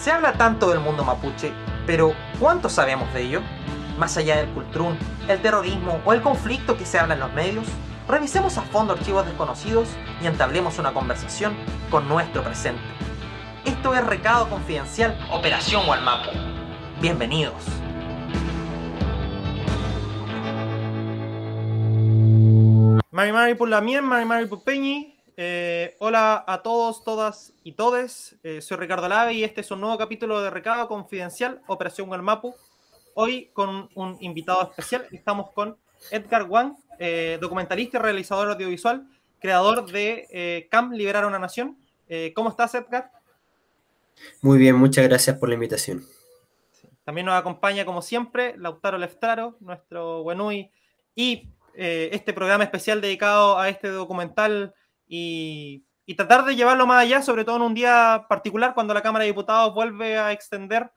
Se habla tanto del mundo mapuche, pero ¿cuánto sabemos de ello? Más allá del cultrún, el terrorismo o el conflicto que se habla en los medios, revisemos a fondo archivos desconocidos y entablemos una conversación con nuestro presente. Esto es Recado Confidencial Operación Walmapu. Bienvenidos. Eh, hola a todos, todas y todes. Eh, soy Ricardo Lave y este es un nuevo capítulo de Recado Confidencial Operación Walmapu. Hoy con un invitado especial. Estamos con Edgar Wang, eh, documentalista y realizador audiovisual, creador de Camp Liberar a una Nación. ¿Cómo estás, Edgar? Muy bien, muchas gracias por la invitación. También nos acompaña, como siempre, Lautaro Leftraro, nuestro Wenui, y este programa especial dedicado a este documental y, tratar de llevarlo más allá, sobre todo en un día particular cuando la Cámara de Diputados vuelve a extender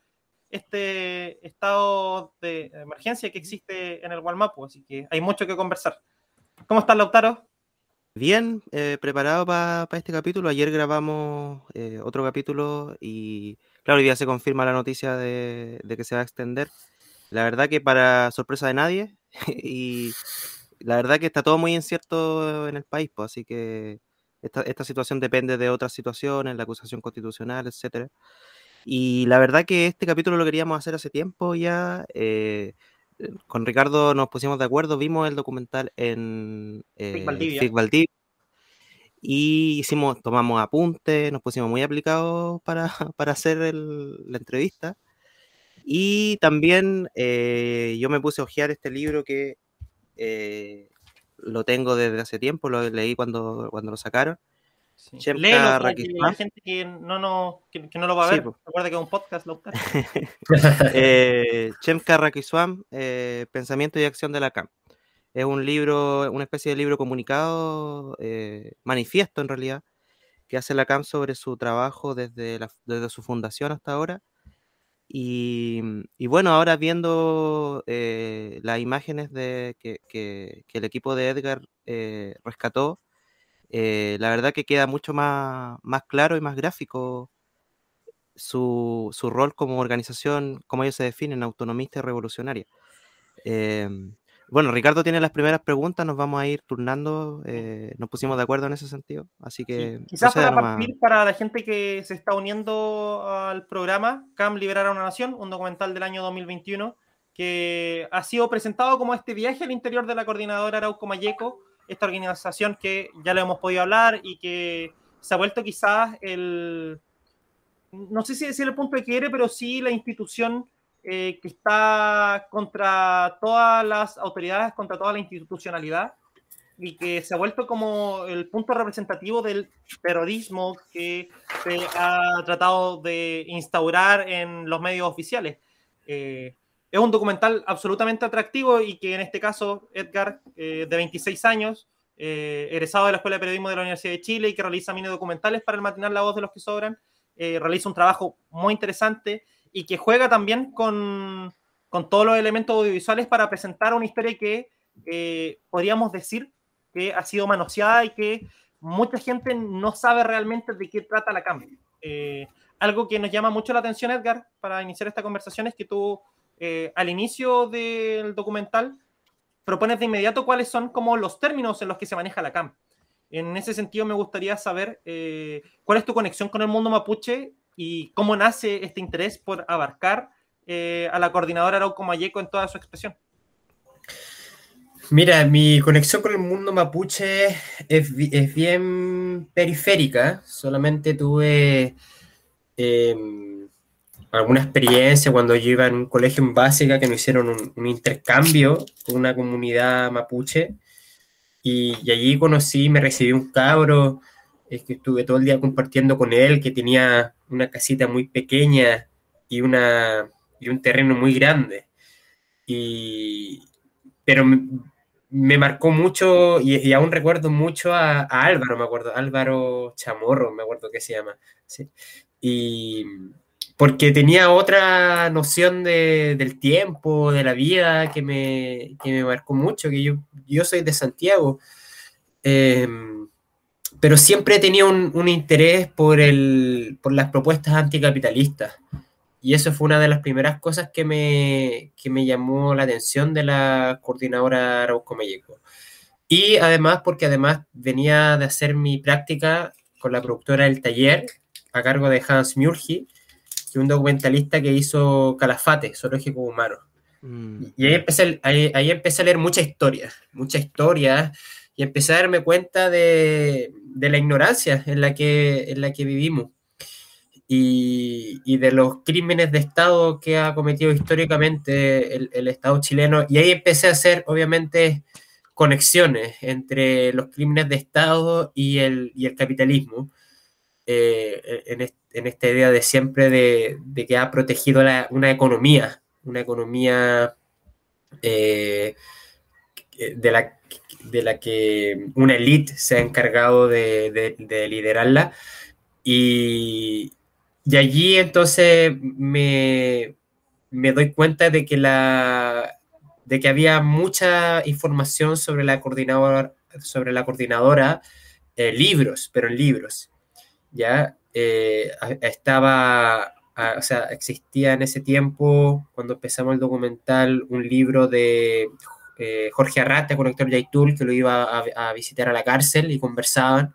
este estado de emergencia que existe en el Gualmapu, así que hay mucho que conversar. ¿Cómo estás, Lautaro? Bien, eh, preparado para este capítulo. Ayer grabamos eh, otro capítulo y, claro, hoy día se confirma la noticia de, de, que se va a extender. La verdad que para sorpresa de nadie y la verdad que está todo muy incierto en el país, pues, así que esta, situación depende de otras situaciones, la acusación constitucional, etcétera. Y la verdad que este capítulo lo queríamos hacer hace tiempo ya. Eh, con Ricardo nos pusimos de acuerdo, vimos el documental en eh, Valdivia. Y hicimos, tomamos apuntes, nos pusimos muy aplicados para, para hacer la entrevista. Y también eh, yo me puse a hojear este libro que eh, lo tengo desde hace tiempo, lo leí cuando, cuando lo sacaron. Sí. Léelo, la gente que no, no, que, no lo va a ver, recuerda que es un podcast, lo eh, Chemka Rakiswam, eh, Pensamiento y Acción de la CAM. Es un libro, una especie de libro comunicado, eh, manifiesto en realidad, que hace la CAM sobre su trabajo desde, la, desde su fundación hasta ahora y, bueno, ahora viendo eh, las imágenes de, que, el equipo de Edgar eh, rescató, eh, la verdad que queda mucho más, más claro y más gráfico su, su, rol como organización, como ellos se definen, autonomista y revolucionaria. Bueno, Ricardo tiene las primeras preguntas, nos vamos a ir turnando, eh, nos pusimos de acuerdo en ese sentido, así que... Quizás para partir, para la gente que se está uniendo al programa, CAM Liberar a una Nación, un documental del año 2021, que ha sido presentado como este viaje al interior de la coordinadora Arauco Mayeco, esta organización que ya le hemos podido hablar y que se ha vuelto quizás el... No sé si decir el punto de quiere, pero sí la institución eh, que está contra todas las autoridades, contra toda la institucionalidad y que se ha vuelto como el punto representativo del terrorismo que se ha tratado de instaurar en los medios oficiales. Eh, es un documental absolutamente atractivo y que en este caso Edgar, eh, de 26 años, egresado de la Escuela de Periodismo de la Universidad de Chile y que realiza mini documentales para el matinal La Voz de los que Sobran, realiza un trabajo muy interesante y que juega también con, con todos los elementos audiovisuales para presentar una historia que eh, podríamos decir que ha sido manoseada y que mucha gente no sabe realmente de qué trata la cámara. Eh, algo que nos llama mucho la atención, Edgar, para iniciar esta conversación es que tú eh, al inicio del documental propones de inmediato cuáles son como los términos en los que se maneja la CAM. En ese sentido, me gustaría saber cuál es tu conexión con el mundo mapuche y cómo nace este interés por abarcar eh, a la coordinadora Arauco Mayeco en toda su expresión. Mira, mi conexión con el mundo mapuche es, bien periférica. Solamente tuve em, alguna experiencia cuando yo iba en un colegio en básica que nos hicieron un, intercambio con una comunidad mapuche. Y, y, allí conocí, me recibí un cabro es que estuve todo el día compartiendo con él, que tenía una casita muy pequeña y, una, y un terreno muy grande. Y, pero me, marcó mucho y, aún recuerdo mucho a, Álvaro, me acuerdo, Álvaro Chamorro, me acuerdo que se llama. ¿sí? Y porque tenía otra noción de, del tiempo, de la vida que me, que me marcó mucho, que yo, yo soy de Santiago. Eh, pero siempre he tenido un, un interés por, el, por las propuestas anticapitalistas. Y eso fue una de las primeras cosas que me, que me llamó la atención de la coordinadora Arauco Melleco. Y además, porque además venía de hacer mi práctica con la productora del taller, a cargo de Hans Murgi, que un documentalista que hizo Calafate, zoológico humano. Mm. Y ahí empecé, ahí, ahí empecé a leer mucha historia, mucha historia, y empecé a darme cuenta de, de la ignorancia en la que, en la que vivimos y, y, de los crímenes de Estado que ha cometido históricamente el, Estado chileno. Y ahí empecé a hacer, obviamente, conexiones entre los crímenes de Estado y el, y el capitalismo, eh, en, en, esta idea de siempre de, de que ha protegido una economía, una economía eh, de, la, de la que una élite se ha encargado de, de, de liderarla. Y, y allí entonces me, me, doy cuenta de que, la, de que había mucha información sobre la coordinadora, sobre la coordinadora eh, libros, pero en libros. Ya eh, estaba, o sea, existía en ese tiempo, cuando empezamos el documental, un libro de eh, Jorge Arrate con Héctor Yaitul, que lo iba a, a visitar a la cárcel y conversaban.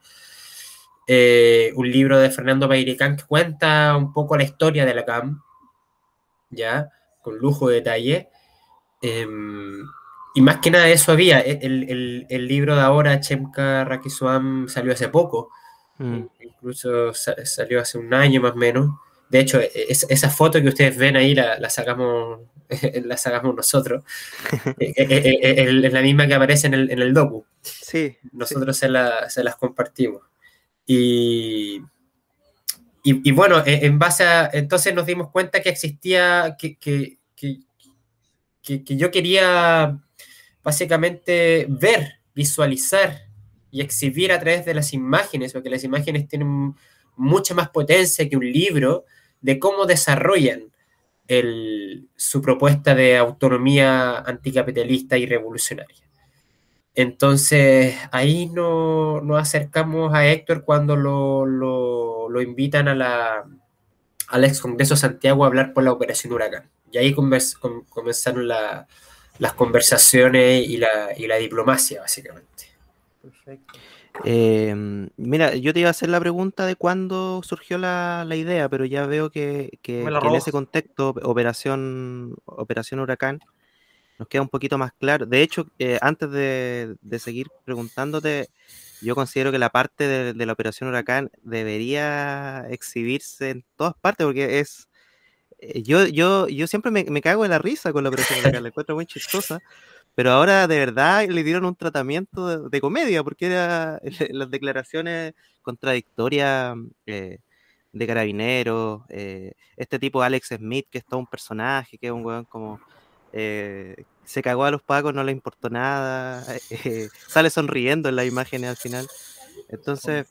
Eh, un libro de Fernando Pairicán que cuenta un poco la historia de la CAM, ya, con lujo de detalle. Eh, y más que nada eso había. El, el, el libro de ahora, Chemka Rakisuam, salió hace poco. Mm. Incluso sa salió hace un año más o menos. De hecho, es, esa foto que ustedes ven ahí la, la sacamos, la sacamos nosotros. es, la misma que aparece en el, en el docu. Sí. Nosotros sí. Se, la, se las compartimos. Y, y, y, bueno, en base a, entonces nos dimos cuenta que existía, que, que, que, que, yo quería básicamente ver, visualizar y exhibir a través de las imágenes, porque las imágenes tienen mucha más potencia que un libro, de cómo desarrollan el, su propuesta de autonomía anticapitalista y revolucionaria. Entonces ahí no, nos acercamos a Héctor cuando lo, lo, lo invitan a la, al ex Congreso Santiago a hablar por la Operación Huracán. Y ahí convers, com, comenzaron la, las conversaciones y la, y la, diplomacia, básicamente. Perfecto. Eh, mira, yo te iba a hacer la pregunta de cuándo surgió la, la idea, pero ya veo que, que, que en ese contexto, Operación, Operación Huracán, nos queda un poquito más claro. De hecho, eh, antes de, de, seguir preguntándote, yo considero que la parte de, de, la Operación Huracán debería exhibirse en todas partes porque es... Eh, yo, yo, yo siempre me, me, cago en la risa con la Operación Huracán, la encuentro muy chistosa, pero ahora de verdad le dieron un tratamiento de, de comedia porque era las declaraciones contradictorias eh, de carabineros, eh, este tipo Alex Smith, que es todo un personaje, que es un weón como eh, se cagó a los pacos, no le importó nada, eh, sale sonriendo en las imágenes al final. Entonces.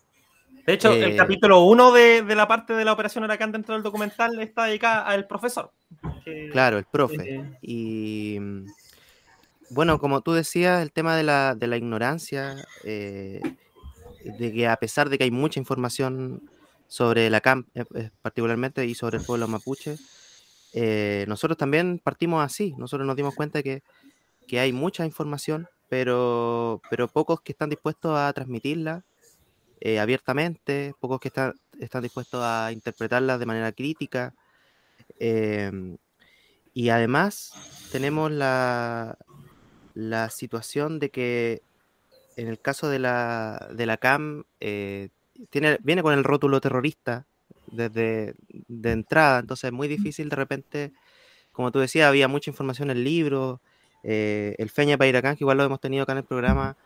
De hecho, el capítulo 1 de, de, la parte de la operación Huracán dentro del documental está dedicada al profesor. Claro, el profe. Y bueno, como tú decías, el tema de la, de la ignorancia, de que a pesar de que hay mucha información sobre la CAMP, particularmente, y sobre el pueblo mapuche, eh, nosotros también partimos así, nosotros nos dimos cuenta que, que hay mucha información, pero, pero pocos que están dispuestos a transmitirla eh, abiertamente, pocos que están, están dispuestos a interpretarla de manera crítica. Eh, y además tenemos la, la situación de que en el caso de la, de la CAM eh, tiene, viene con el rótulo terrorista desde de entrada, entonces es muy difícil de repente, como tú decías, había mucha información en el libro, eh, el Feña Pairacán, que igual lo hemos tenido acá en el programa,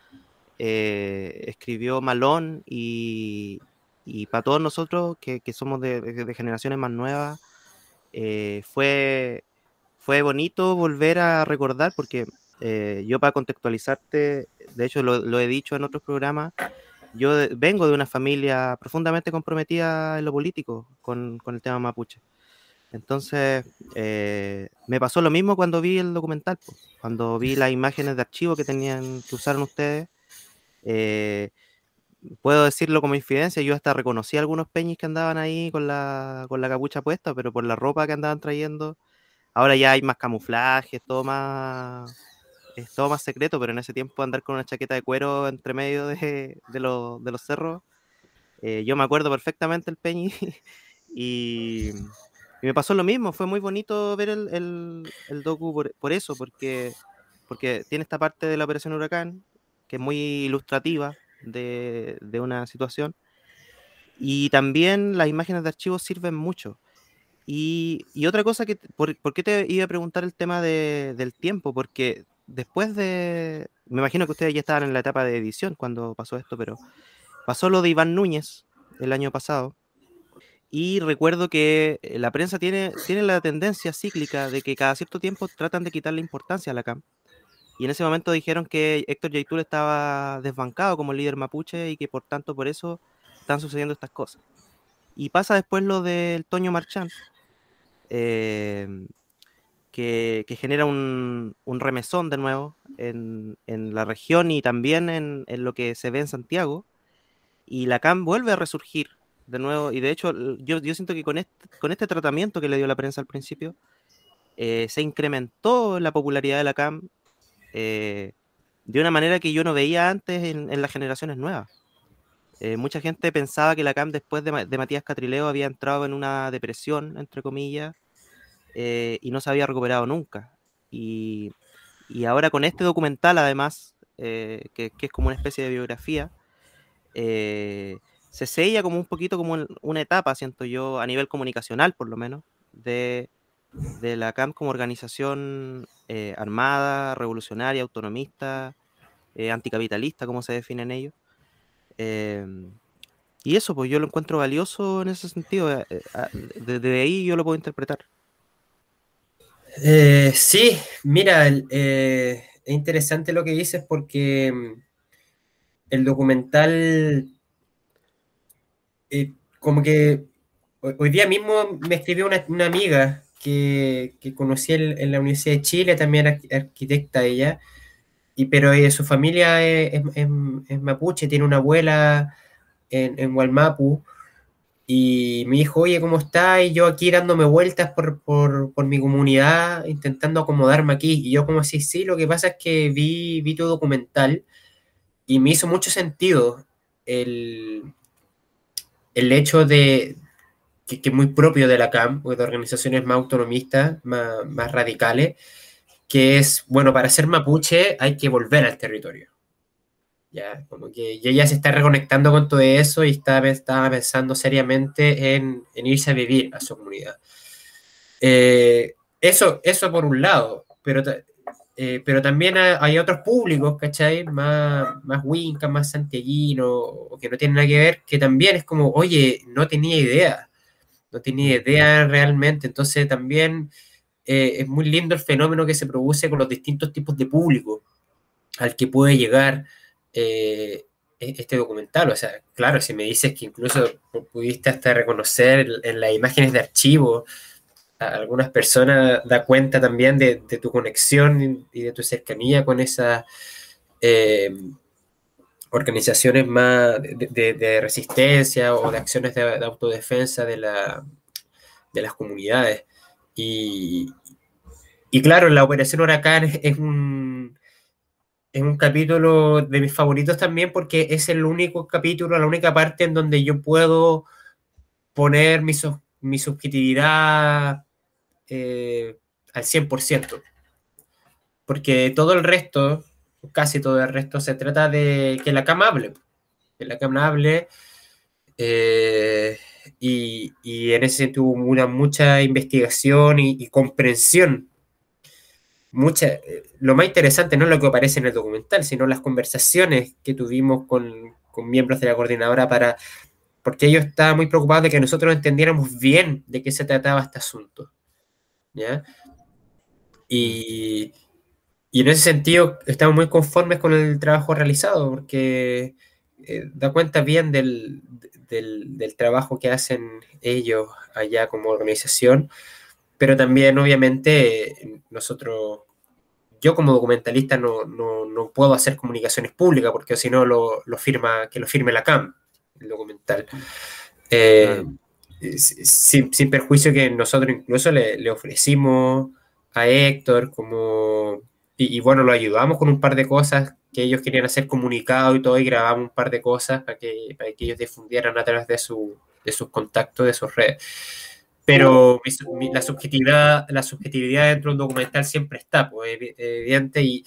eh, escribió Malón y, y, para todos nosotros que, que somos de, de, generaciones más nuevas, eh, fue, fue bonito volver a recordar porque eh, yo para contextualizarte, de hecho lo, he dicho en otros programas, yo vengo de una familia profundamente comprometida en lo político con, el tema mapuche. Entonces, eh, me pasó lo mismo cuando vi el documental, pues, cuando vi las imágenes de archivo que tenían, que usaron ustedes. Eh, puedo decirlo como infidencia, yo hasta reconocí algunos peñis que andaban ahí con la, con la capucha puesta, pero por la ropa que andaban trayendo, ahora ya hay más camuflaje, todo más, es todo más secreto, pero en ese tiempo andar con una chaqueta de cuero entre medio de, de, los cerros, eh, yo me acuerdo perfectamente el peñi y, me pasó lo mismo, fue muy bonito ver el, el, el docu por, por, eso, porque, porque tiene esta parte de la Operación Huracán, que es muy ilustrativa, de, una situación. Y también las imágenes de archivo sirven mucho. Y, otra cosa que, por, qué te iba a preguntar el tema del tiempo? Porque después de, me imagino que ustedes ya estaban en la etapa de edición cuando pasó esto, pero pasó lo de Iván Núñez el año pasado. Y recuerdo que la prensa tiene, tiene la tendencia cíclica de que cada cierto tiempo tratan de quitarle importancia a la CAM. Y en ese momento dijeron que Héctor Yaitul estaba desbancado como líder mapuche y que por tanto por eso están sucediendo estas cosas. Y pasa después lo del Toño Marchán, em, que, genera un, remesón de nuevo en, la región y también en, lo que se ve en Santiago. Y la CAM vuelve a resurgir de nuevo. Y de hecho, yo, siento que con este, con este tratamiento que le dio la prensa al principio, eh, se incrementó la popularidad de la CAM eh, de una manera que yo no veía antes en, las generaciones nuevas. Eh, mucha gente pensaba que la CAM después de, Matías Catrileo había entrado en una depresión, entre comillas, eh, y no se había recuperado nunca. Y, ahora con este documental, además, que, es como una especie de biografía, se sella como un poquito como una etapa, siento yo, a nivel comunicacional por lo menos, de, de la CAM como organización eh, armada, revolucionaria, autonomista, eh, anticapitalista, como se definen ellos. Y eso, pues yo lo encuentro valioso en ese sentido. Eh, desde ahí yo lo puedo interpretar. Sí, mira, es interesante lo que dices porque mm, el documental, como que hoy día mismo me escribió una, amiga que, conocí en, la Universidad de Chile, también arquitecta ella, y, pero eh, su familia es, mapuche, tiene una abuela en, en y me dijo, oye, ¿cómo está? Y yo aquí dándome vueltas por, mi comunidad, intentando acomodarme aquí. Y yo como así, sí, lo que pasa es que vi, vi tu documental y me hizo mucho sentido el, el hecho de, que, es muy propio de la CAM, o de organizaciones más autonomistas, más, radicales, que es, bueno, para ser mapuche hay que volver al territorio. Ya, como que ella se está reconectando con todo eso y estaba, estaba pensando seriamente en, irse a vivir a su comunidad. Eh, eso, eso por un lado, pero, eh, pero también hay otros públicos, ¿cachai? Más, más winca, más santiaguino, que no tienen nada que ver, que también es como, oye, no tenía idea no tenía idea realmente. Entonces también eh, es muy lindo el fenómeno que se produce con los distintos tipos de público al que puede llegar eh, e-, este documental. O sea, claro, si me dices que incluso pudiste hasta reconocer en las imágenes de archivo, a algunas personas da cuenta también de, tu conexión y de tu cercanía con esa... Eh, organizaciones más de, resistencia o de acciones de, autodefensa de, la, de las comunidades. Y, y, claro, la Operación Huracán es un, es un capítulo de mis favoritos también porque es el único capítulo, la única parte en donde yo puedo poner mi, mi subjetividad eh, al 100%. Porque todo el resto, casi todo el resto, se trata de que la cama hable. Que la cama hable. Eh, y, en ese hubo una, mucha investigación y, comprensión. Mucha, eh, lo más interesante no es lo que aparece en el documental, sino las conversaciones que tuvimos con, con miembros de la coordinadora para, porque ellos estaban muy preocupados de que nosotros entendiéramos bien de qué se trataba este asunto. ¿ya? Y, y en ese sentido estamos muy conformes con el trabajo realizado porque eh, da cuenta bien del, trabajo que hacen ellos allá como organización, pero también obviamente nosotros yo como documentalista no, no, no, puedo hacer comunicaciones públicas porque si no lo, lo, firma, que lo firme la CAM, el documental. Eh, sin, sin, perjuicio que nosotros incluso le, le ofrecimos a Héctor como... Y, y, bueno, lo ayudamos con un par de cosas que ellos querían hacer comunicado y todo, y grabamos un par de cosas para que, para que ellos difundieran a través de, su, de sus contactos, de sus redes. Pero la, subjetividad, la subjetividad dentro de un documental siempre está, pues, evidente, y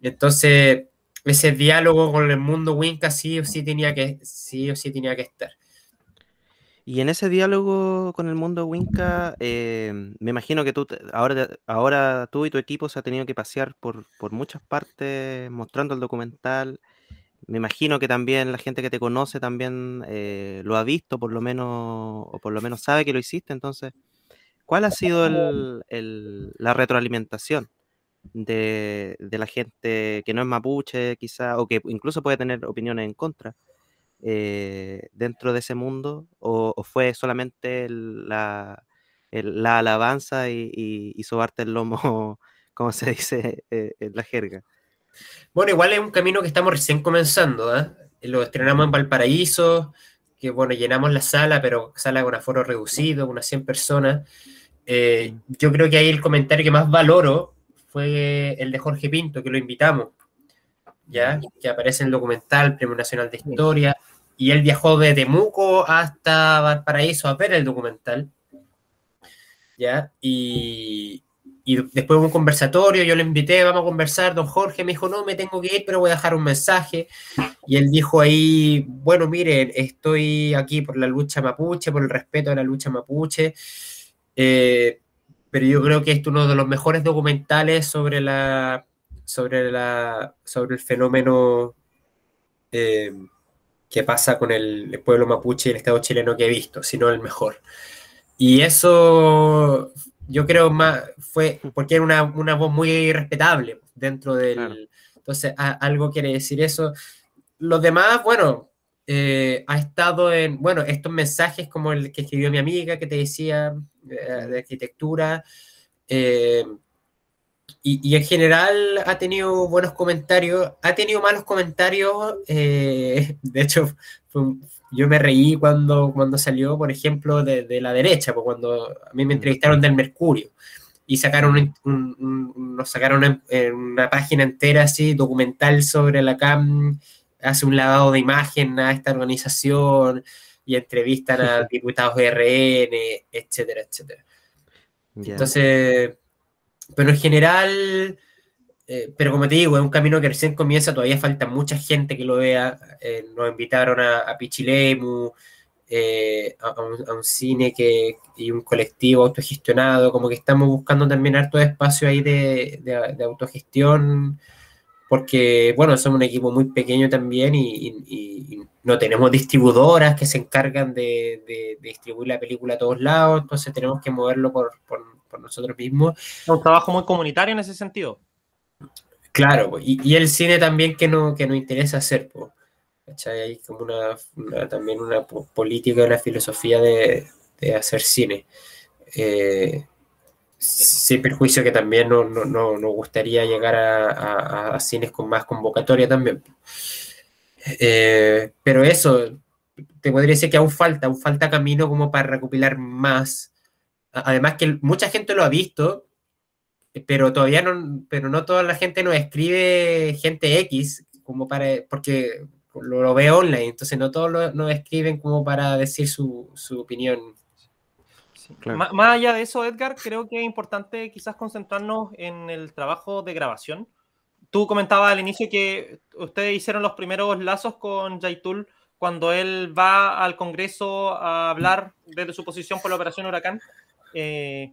entonces ese diálogo con el mundo Winca sí o sí tenía que, sí o sí tenía que estar. Y en ese diálogo con el mundo Winca, eh, me imagino que tú, ahora, ahora tú y tu equipo se ha tenido que pasear por, por muchas partes mostrando el documental. Me imagino que también la gente que te conoce también eh, lo ha visto, por lo menos, o por lo menos sabe que lo hiciste. Entonces, ¿cuál ha sido el, la retroalimentación de, la gente que no es mapuche, quizá, o que incluso puede tener opiniones en contra? Eh, dentro de ese mundo o, fue solamente la, la, alabanza y, y, sobarte el lomo, como se dice eh, en la jerga? Bueno, igual es un camino que estamos recién comenzando. ¿eh? Lo estrenamos en Valparaíso, que bueno, llenamos la sala, pero sala con aforo reducido, unas 100 personas. Eh, yo creo que ahí el comentario que más valoro fue el de Jorge Pinto, que lo invitamos, ¿ya? Que aparece en el documental Premio Nacional de Historia y él viajó de Temuco hasta Valparaíso a ver el documental. ¿Ya? Y, y después hubo un conversatorio, yo le invité, vamos a conversar, don Jorge me dijo, no, me tengo que ir, pero voy a dejar un mensaje. Y él dijo ahí, bueno, miren, estoy aquí por la lucha mapuche, por el respeto a la lucha mapuche, eh, pero yo creo que es uno de los mejores documentales sobre la sobre la sobre el fenómeno eh, que pasa con el, pueblo mapuche y el Estado chileno que he visto, sino el mejor. Y eso yo creo más fue porque era una, una voz muy respetable dentro del... Entonces, algo quiere decir eso. Los demás, bueno, eh, ha estado en, bueno, estos mensajes como el que escribió mi amiga que te decía eh, de arquitectura. Eh, y, en general ha tenido buenos comentarios, ha tenido malos comentarios, eh, de hecho yo me reí cuando, cuando salió, por ejemplo, de, la derecha, pues cuando a mí me mm. entrevistaron del Mercurio y sacaron nos sacaron una página entera así, documental sobre la CAM, hace un lavado de imagen a esta organización y entrevistan a diputados de RN, etcétera, etcétera. Entonces pero en general, eh, pero como te digo, es un camino que recién comienza, todavía falta mucha gente que lo vea. Eh, nos invitaron a, Pichilemu, eh, a, un, cine que, y un colectivo autogestionado, como que estamos buscando también harto espacio ahí de, autogestión, porque, bueno, somos un equipo muy pequeño también y, no tenemos distribuidoras que se encargan de, distribuir la película a todos lados, entonces tenemos que moverlo por, nosotros mismos. Un trabajo muy comunitario en ese sentido. Claro, y, el cine también que, no, que nos interesa hacer. pues Hay como una, también una política, una filosofía de, de hacer cine. Eh, sin perjuicio que también no, no, no, nos gustaría llegar a, a, cines con más convocatoria también. Eh, pero eso, te podría decir que aún falta, aún falta camino como para recopilar más Además que mucha gente lo ha visto, pero todavía no, pero no toda la gente nos escribe gente X, como para, porque lo, ve online, entonces no todos nos escriben como para decir su, opinión. Más allá de eso, Edgar, creo que es importante quizás concentrarnos en el trabajo de grabación. Tú comentabas al inicio que ustedes hicieron los primeros lazos con Jaitul cuando él va al Congreso a hablar desde su posición por la Operación Huracán. Eh,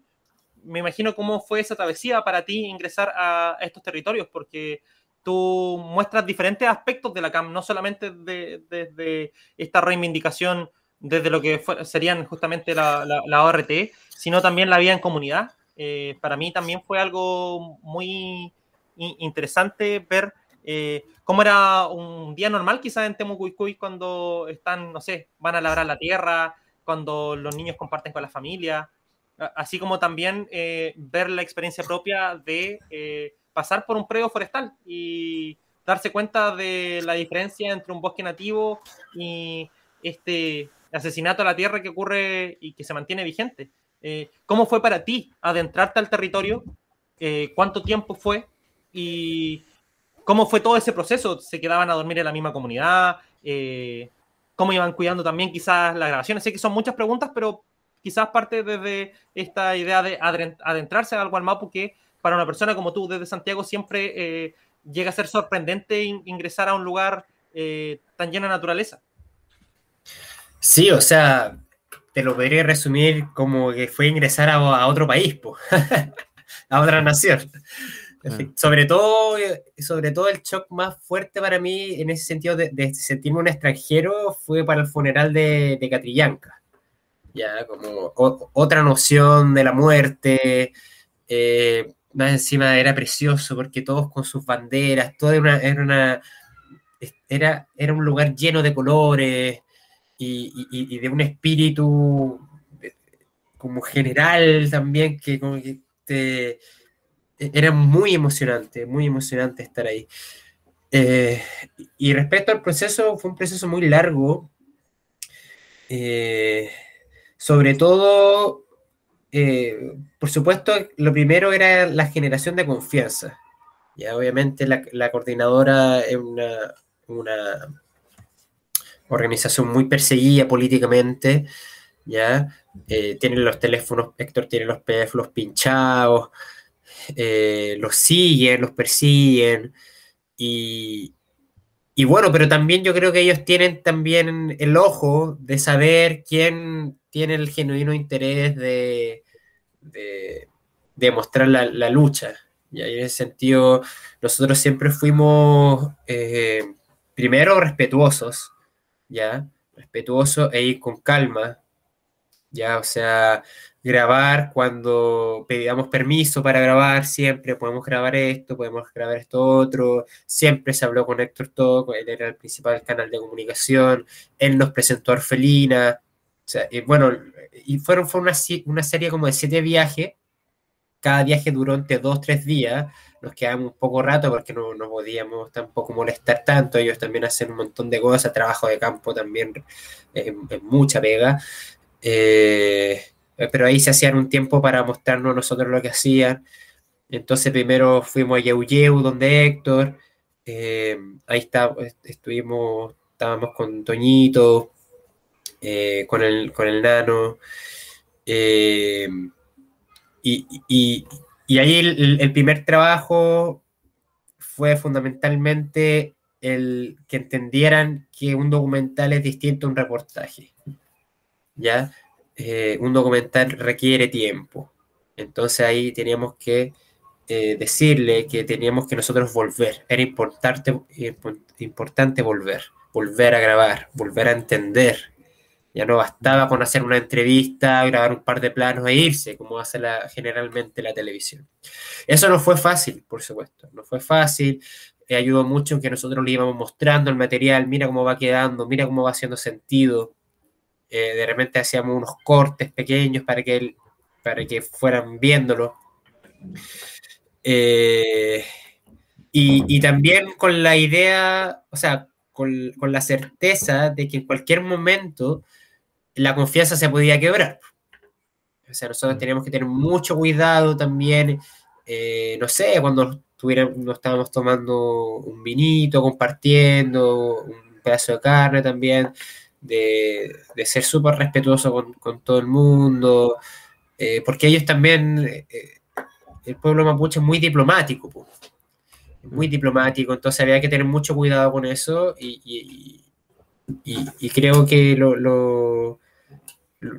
me imagino cómo fue esa travesía para ti ingresar a estos territorios, porque tú muestras diferentes aspectos de la CAM, no solamente desde esta reivindicación desde lo que serían justamente la, la, ORT, sino también la vida en comunidad. Eh, para mí también fue algo muy interesante ver eh, cómo era un día normal quizás en Temucuicuy cuando están, no sé, van a labrar la tierra, cuando los niños comparten con la familia, así como también eh, ver la experiencia propia de eh, pasar por un predio forestal y darse cuenta de la diferencia entre un bosque nativo y este asesinato a la tierra que ocurre y que se mantiene vigente. Eh, ¿Cómo fue para ti adentrarte al territorio? ¿Cuánto tiempo fue? ¿Y cómo fue todo ese proceso? ¿Se quedaban a dormir en la misma comunidad? ¿Cómo iban cuidando también quizás las grabaciones? Sé que son muchas preguntas, pero quizás parte desde esta idea de adentrarse al Mapu que para una persona como tú desde Santiago siempre eh, llega a ser sorprendente ingresar a un lugar eh, tan lleno de naturaleza. Sí, o sea, te lo podría resumir como que fue ingresar a, otro país, a otra nación. Ah. Sobre todo, sobre todo el shock más fuerte para mí en ese sentido de, sentirme un extranjero fue para el funeral de, de Catrillanca ya como otra noción de la muerte, eh, más encima era precioso porque todos con sus banderas, todo era, una, era, una, era, era un lugar lleno de colores y, de un espíritu como general también que, como que era muy emocionante, muy emocionante estar ahí. Eh, y respecto al proceso, fue un proceso muy largo. Eh, sobre todo, eh, por supuesto, lo primero era la generación de confianza. Ya, obviamente, la, coordinadora es una, organización muy perseguida políticamente, ¿ya? Eh, tienen los teléfonos, Héctor tiene los los pinchados, eh, los siguen, los persiguen, y, y bueno, pero también yo creo que ellos tienen también el ojo de saber quién tiene el genuino interés de, de, mostrar la, lucha. Y en ese sentido, nosotros siempre fuimos, eh, primero, respetuosos, ¿ya? Respetuosos e ir con calma, ¿ya? O sea, grabar cuando pedíamos permiso para grabar, siempre podemos grabar esto, podemos grabar esto otro, siempre se habló con Héctor Toco, él era el principal canal de comunicación, él nos presentó a Orfelina, sea, y bueno, y fueron, fue una, una serie como de siete viajes, cada viaje duró entre dos, tres días, nos quedamos un poco rato porque no, no podíamos tampoco molestar tanto, ellos también hacen un montón de cosas, trabajo de campo también, es mucha pega. Eh, eh, pero ahí se hacían un tiempo para mostrarnos a nosotros lo que hacían. Entonces primero fuimos a Yeu donde Héctor, eh, ahí está, estuvimos, estábamos con Toñito, eh, con, el, con el nano, y, ahí el, primer trabajo fue fundamentalmente el que entendieran que un documental es distinto a un reportaje. ¿Ya? Eh, un documental requiere tiempo. Entonces ahí teníamos que eh, decirle que teníamos que nosotros volver. Era importante, importante volver, volver a grabar, volver a entender. Ya no bastaba con hacer una entrevista, grabar un par de planos e irse, como hace generalmente la televisión. Eso no fue fácil, por supuesto. No fue fácil. Eh, ayudó mucho que nosotros le íbamos mostrando el material, mira cómo va quedando, mira cómo va haciendo sentido. Eh, de repente hacíamos unos cortes pequeños para que, para que fueran viéndolo. Eh, y, también con la idea, o sea, con, la certeza de que en cualquier momento la confianza se podía quebrar. O sea, nosotros teníamos que tener mucho cuidado también, eh, no sé, cuando nos estábamos tomando un vinito, compartiendo un pedazo de carne también de, ser súper respetuoso con, todo el mundo, eh, porque ellos también, eh, el pueblo mapuche es muy diplomático, muy diplomático, entonces había que tener mucho cuidado con eso y, creo que lo, lo,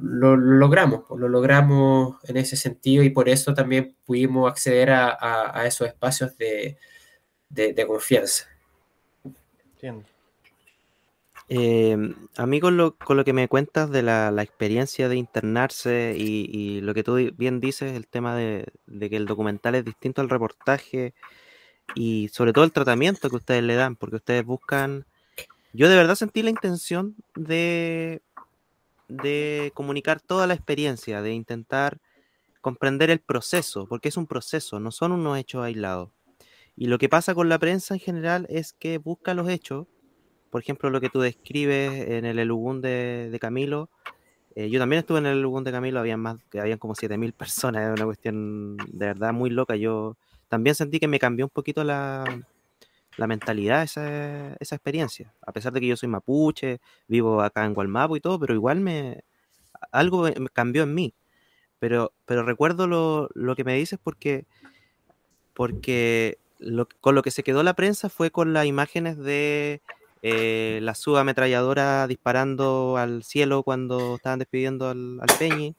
logramos, lo logramos en ese sentido y por eso también pudimos acceder a, esos espacios de, de confianza. Entiendo. Eh, a mí con lo, que me cuentas de la, experiencia de internarse y, lo que tú bien dices, el tema de, que el documental es distinto al reportaje y sobre todo el tratamiento que ustedes le dan, porque ustedes buscan, yo de verdad sentí la intención de, de comunicar toda la experiencia, de intentar comprender el proceso, porque es un proceso, no son unos hechos aislados. Y lo que pasa con la prensa en general es que busca los hechos, por ejemplo, lo que tú describes en el Elugún de, de Camilo. eh, yo también estuve en el Elugún de Camilo, habían más, habían como 7000 personas, era una cuestión de verdad muy loca. Yo también sentí que me cambió un poquito la, la mentalidad esa, esa experiencia. A pesar de que yo soy mapuche, vivo acá en Gualmapu y todo, pero igual me algo cambió en mí. Pero, pero recuerdo lo, lo que me dices porque, porque lo- con lo que se quedó la prensa fue con las imágenes de eh, la subametralladora disparando al cielo cuando estaban despidiendo al, al Peñi.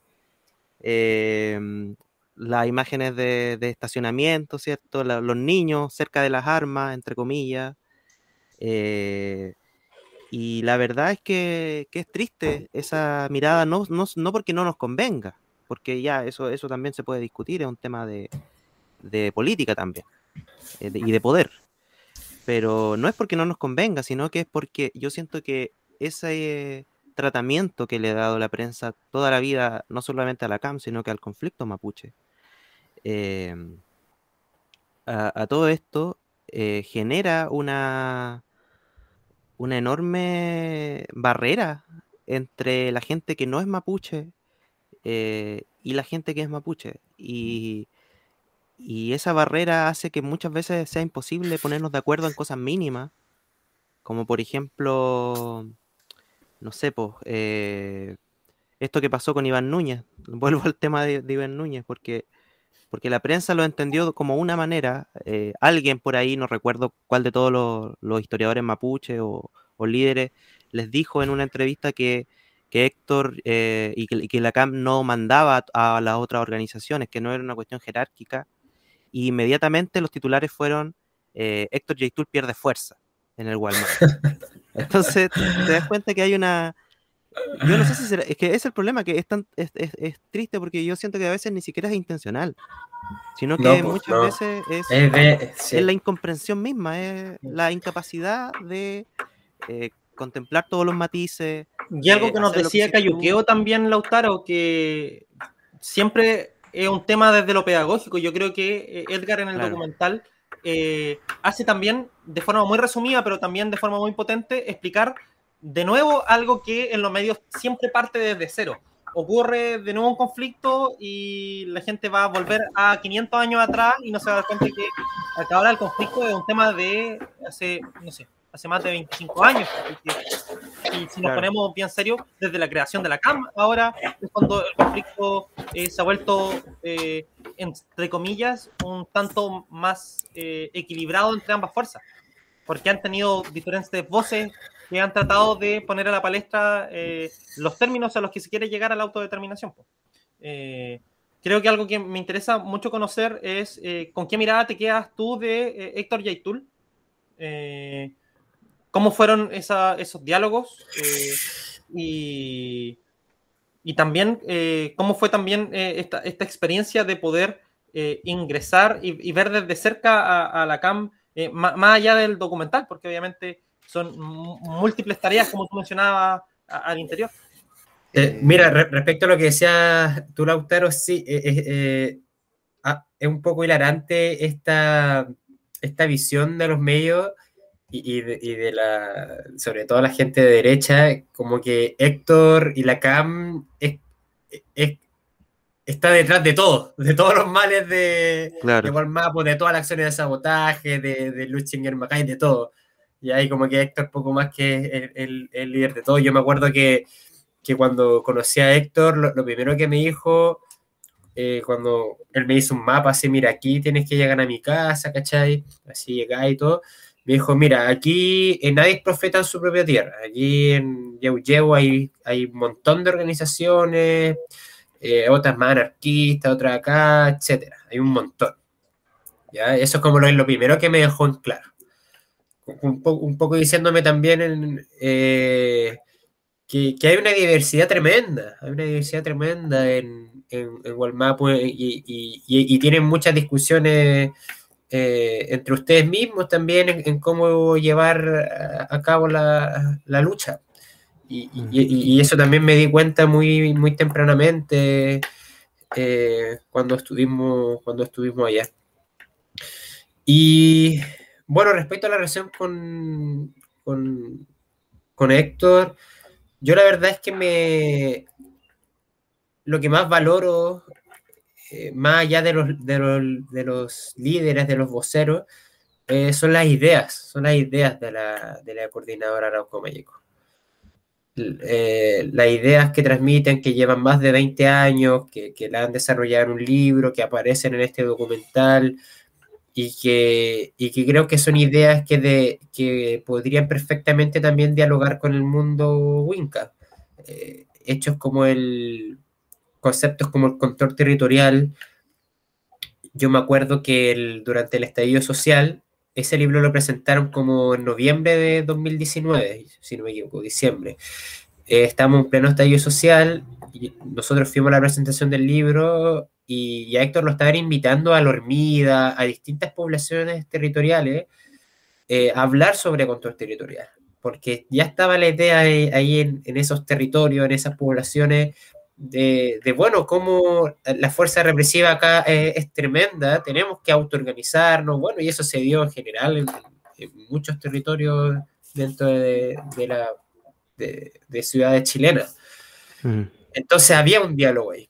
em, las imágenes de, de estacionamiento, ¿cierto? La- los niños cerca de las armas, entre comillas. eh, y la verdad es que, que es triste esa mirada, no, no, no porque no nos convenga, porque ya eso, eso también se puede discutir, es un tema de, de política también eh, y de poder. Pero no es porque no nos convenga, sino que es porque yo siento que ese tratamiento que le ha dado la prensa toda la vida, no solamente a la CAM, sino que al conflicto mapuche, a, a todo esto eh, genera una, una enorme barrera entre la gente que no es mapuche eh, y la gente que es mapuche. Y, y esa barrera hace que muchas veces sea imposible ponernos de acuerdo en cosas mínimas, como por ejemplo, no sé, pues, eh, esto que pasó con Iván Núñez. Vuelvo al tema de, Iván Núñez, porque, porque la prensa lo entendió como una manera. eh, alguien por ahí, no recuerdo cuál de todos los, historiadores mapuche o, líderes, les dijo en una entrevista que, que Héctor eh, y, que, la CAM no mandaba a, a las otras organizaciones, que no era una cuestión jerárquica. Y inmediatamente los titulares fueron eh, Héctor Yaitul pierde fuerza en el Walmart. Entonces te das cuenta que hay una, yo no sé si será, es que es el problema, que es, tan, es, es, es, triste porque yo siento que a veces ni siquiera es intencional, sino que No, pues, muchas no. veces es, Es de- sí. es la incomprensión misma, es la incapacidad de eh, contemplar todos los matices. Y algo eh, que nos decía Cayuqueo también, Lautaro, que siempre es un tema desde lo pedagógico. Yo creo que eh, Edgar en el Claro. documental eh, hace también, de forma muy resumida, pero también de forma muy potente, explicar de nuevo algo que en los medios siempre parte desde cero. Ocurre de nuevo un conflicto y la gente va a volver a 500 años atrás y no se va a dar cuenta que acá ahora el conflicto es un tema de hace, no sé, hace más de 25 años. y si nos ponemos bien serios, desde la creación de la CAM, ahora es cuando el conflicto eh, se ha vuelto, eh, entre comillas, un tanto más eh, equilibrado entre ambas fuerzas, porque han tenido diferentes voces que han tratado de poner a la palestra eh, los términos a los que se quiere llegar a la autodeterminación. creo que algo que me interesa mucho conocer es con qué mirada te quedas tú de Héctor Yaitul. Eh, ¿Cómo fueron esos diálogos? Eh, y, y también, eh, ¿cómo fue también eh, esta, esta experiencia de poder ingresar y, ver desde cerca a, la CAM, má- más, allá del documental? Porque obviamente son múltiples tareas, como tú mencionabas, al interior. Mira, re- respecto a lo que decía tú, Lautaro, sí, ah, es un poco hilarante esta, esta visión de los medios y, y de, y de la, sobre todo la gente de derecha, como que Héctor y la CAM es- es- está detrás de todo, de todos los males de, Claro. de de todas las acciones de sabotaje, de, de Luchinger Macay, de todo. Y ahí como que Héctor poco más que el, el- el líder de todo. Yo me acuerdo que, que cuando conocí a Héctor, lo, lo primero que me dijo, eh, cuando él me hizo un mapa, así, mira, aquí tienes que llegar a mi casa, ¿cachai? Así llegar y todo. Me dijo, mira, aquí eh, nadie es profeta en su propia tierra. Aquí en Yeu hay, hay un montón de organizaciones, eh, otras más anarquistas, otras acá, etcétera. Hay un montón. ¿Ya? Eso es como lo, lo primero que me dejó en claro. Un, po- un poco diciéndome también eh, que, que hay una diversidad tremenda, hay una diversidad tremenda en, en, en y- y tienen muchas discusiones eh, entre ustedes mismos también en, en cómo llevar a, cabo la, la lucha. Y- y- y eso también me di cuenta muy, muy tempranamente. eh, cuando, estuvimos, cuando estuvimos allá. Y bueno, respecto a la relación con, con, con Héctor, yo la verdad es que me lo que más valoro, eh, más allá de los, de, los, de los, líderes, de los voceros, eh, son las ideas, son las ideas de la, de la coordinadora Arauco México. Eh, las ideas que transmiten, que llevan más de 20 años, que, que la han desarrollado en un libro, que aparecen en este documental, y que, y que creo que son ideas que, de, que podrían perfectamente también dialogar con el mundo Winca. Hechos como el conceptos como el control territorial. Yo me acuerdo que el, durante el estallido social, ese libro lo presentaron como en noviembre de 2019, si no me equivoco, diciembre. Eh, estamos en pleno estallido social, y nosotros fuimos a la presentación del libro y, a Héctor lo estaban invitando a Lormida, a distintas poblaciones territoriales, eh, a hablar sobre control territorial, porque ya estaba la idea ahí en, esos territorios, en esas poblaciones, de, bueno, cómo la fuerza represiva acá es, tremenda, tenemos que autoorganizarnos, bueno, y eso se dio en general en, muchos territorios dentro de, la, de, ciudades chilenas. Mm. Entonces había un diálogo ahí.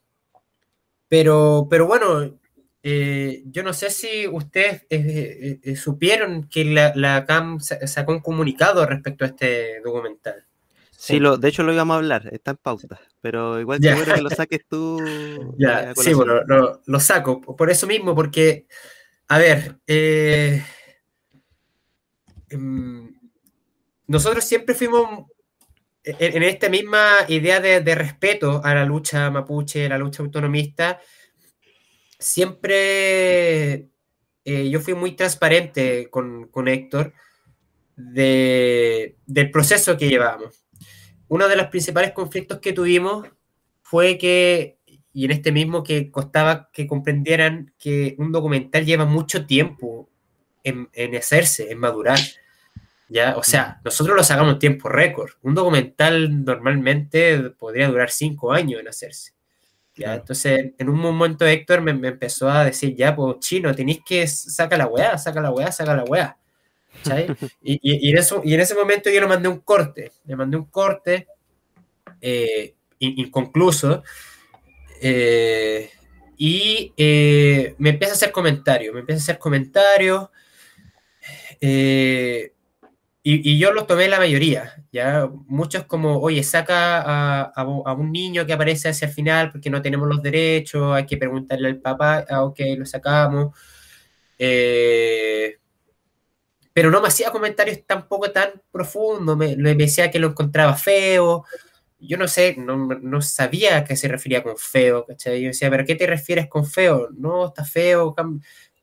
Pero, pero bueno, eh, yo no sé si ustedes eh, eh, supieron que la, la, CAM sacó un comunicado respecto a este documental. Sí, lo, de hecho lo íbamos a hablar, está en pauta, pero igual quiero que lo saques tú. Ya, sí, bueno, lo, lo, saco, por eso mismo, porque, a ver, em, nosotros siempre fuimos en, esta misma idea de, respeto a la lucha mapuche, la lucha autonomista, siempre eh, yo fui muy transparente con, Héctor del proceso que llevábamos. Uno de los principales conflictos que tuvimos fue que, y en este mismo que costaba que comprendieran que un documental lleva mucho tiempo en, en hacerse, en madurar. ¿ya? O sea, nosotros lo sacamos en tiempo récord. Un documental normalmente podría durar cinco años en hacerse. ¿ya? Entonces, en un momento Héctor me, empezó a decir, ya, pues chino, tenéis que sacar la weá, saca la weá, saca la weá. y, y, en eso, y en ese momento yo le mandé un corte, le mandé un corte eh, inconcluso eh, y eh, me empieza a hacer comentarios, me empieza a hacer comentarios. Eh, y, yo los tomé la mayoría, ¿ya? Muchos como, oye, saca a, un niño que aparece hacia el final porque no tenemos los derechos, hay que preguntarle al papá, ah, ok, lo sacamos. Eh, pero no me hacía comentarios tampoco tan profundos, me, me, decía que lo encontraba feo, yo no sé, no, sabía a qué se refería con feo, ¿cachai? Yo decía, ¿pero qué te refieres con feo? No, está feo,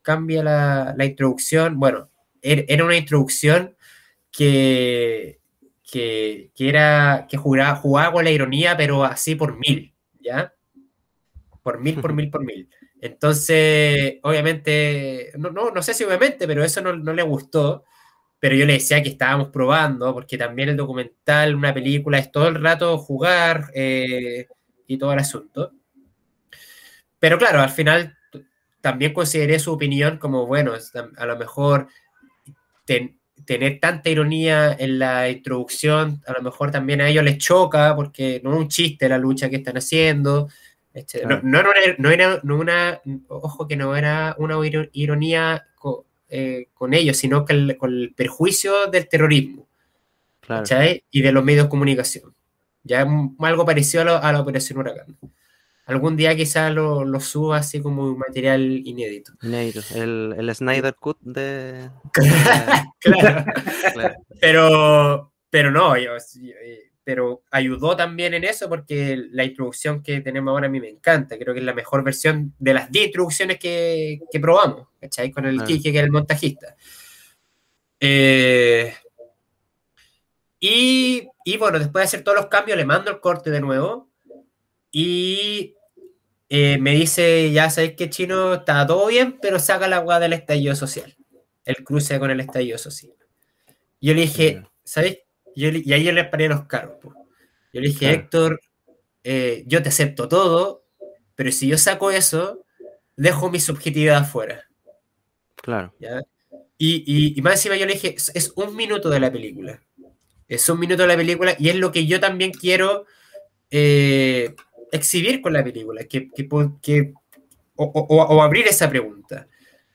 cambia la, la, introducción. Bueno, er, era una introducción que, que, era, que jugaba, jugaba con la ironía, pero así por mil, ¿ya? Por mil, por mil, por mil. Entonces, obviamente, no, no, no sé si obviamente, pero eso no, no, le gustó. Pero yo le decía que estábamos probando, porque también el documental, una película, es todo el rato jugar eh, y todo el asunto. Pero claro, al final también consideré su opinión como, bueno, a lo mejor ten, tener tanta ironía en la introducción, a lo mejor también a ellos les choca, porque no es un chiste la lucha que están haciendo. Este, no, no, era, una, ojo que no era una ironía eh, con, ellos, sino que con el perjuicio del terrorismo y de los medios de comunicación. Ya algo parecido a, a la Operación Huracán algún día quizás lo, lo suba así como un material inédito. Inédito, el, el Snyder Cut de... claro. Pero, pero no, yo, pero ayudó también en eso porque la introducción que tenemos ahora a mí me encanta. Creo que es la mejor versión de las 10 introducciones que, que probamos, ¿cachai? Con el Kike, que es el montajista. Eh, y, y bueno, después de hacer todos los cambios, le mando el corte de nuevo y eh, me dice, ya sabéis que chino está todo bien, pero saca la agua del estallido social. El cruce con el estallido social. Yo le dije, ¿sabéis? Y ahí yo le paré los carros. Yo le dije, Héctor, eh, yo te acepto todo, Pero si yo saco eso, dejo mi subjetividad afuera. Claro. ¿ya? Y, y, y más encima yo le dije, es, es un minuto de la película. Es un minuto de la película y es lo que yo también quiero eh, exhibir con la película, que, que, po- que- o, o- o abrir esa pregunta,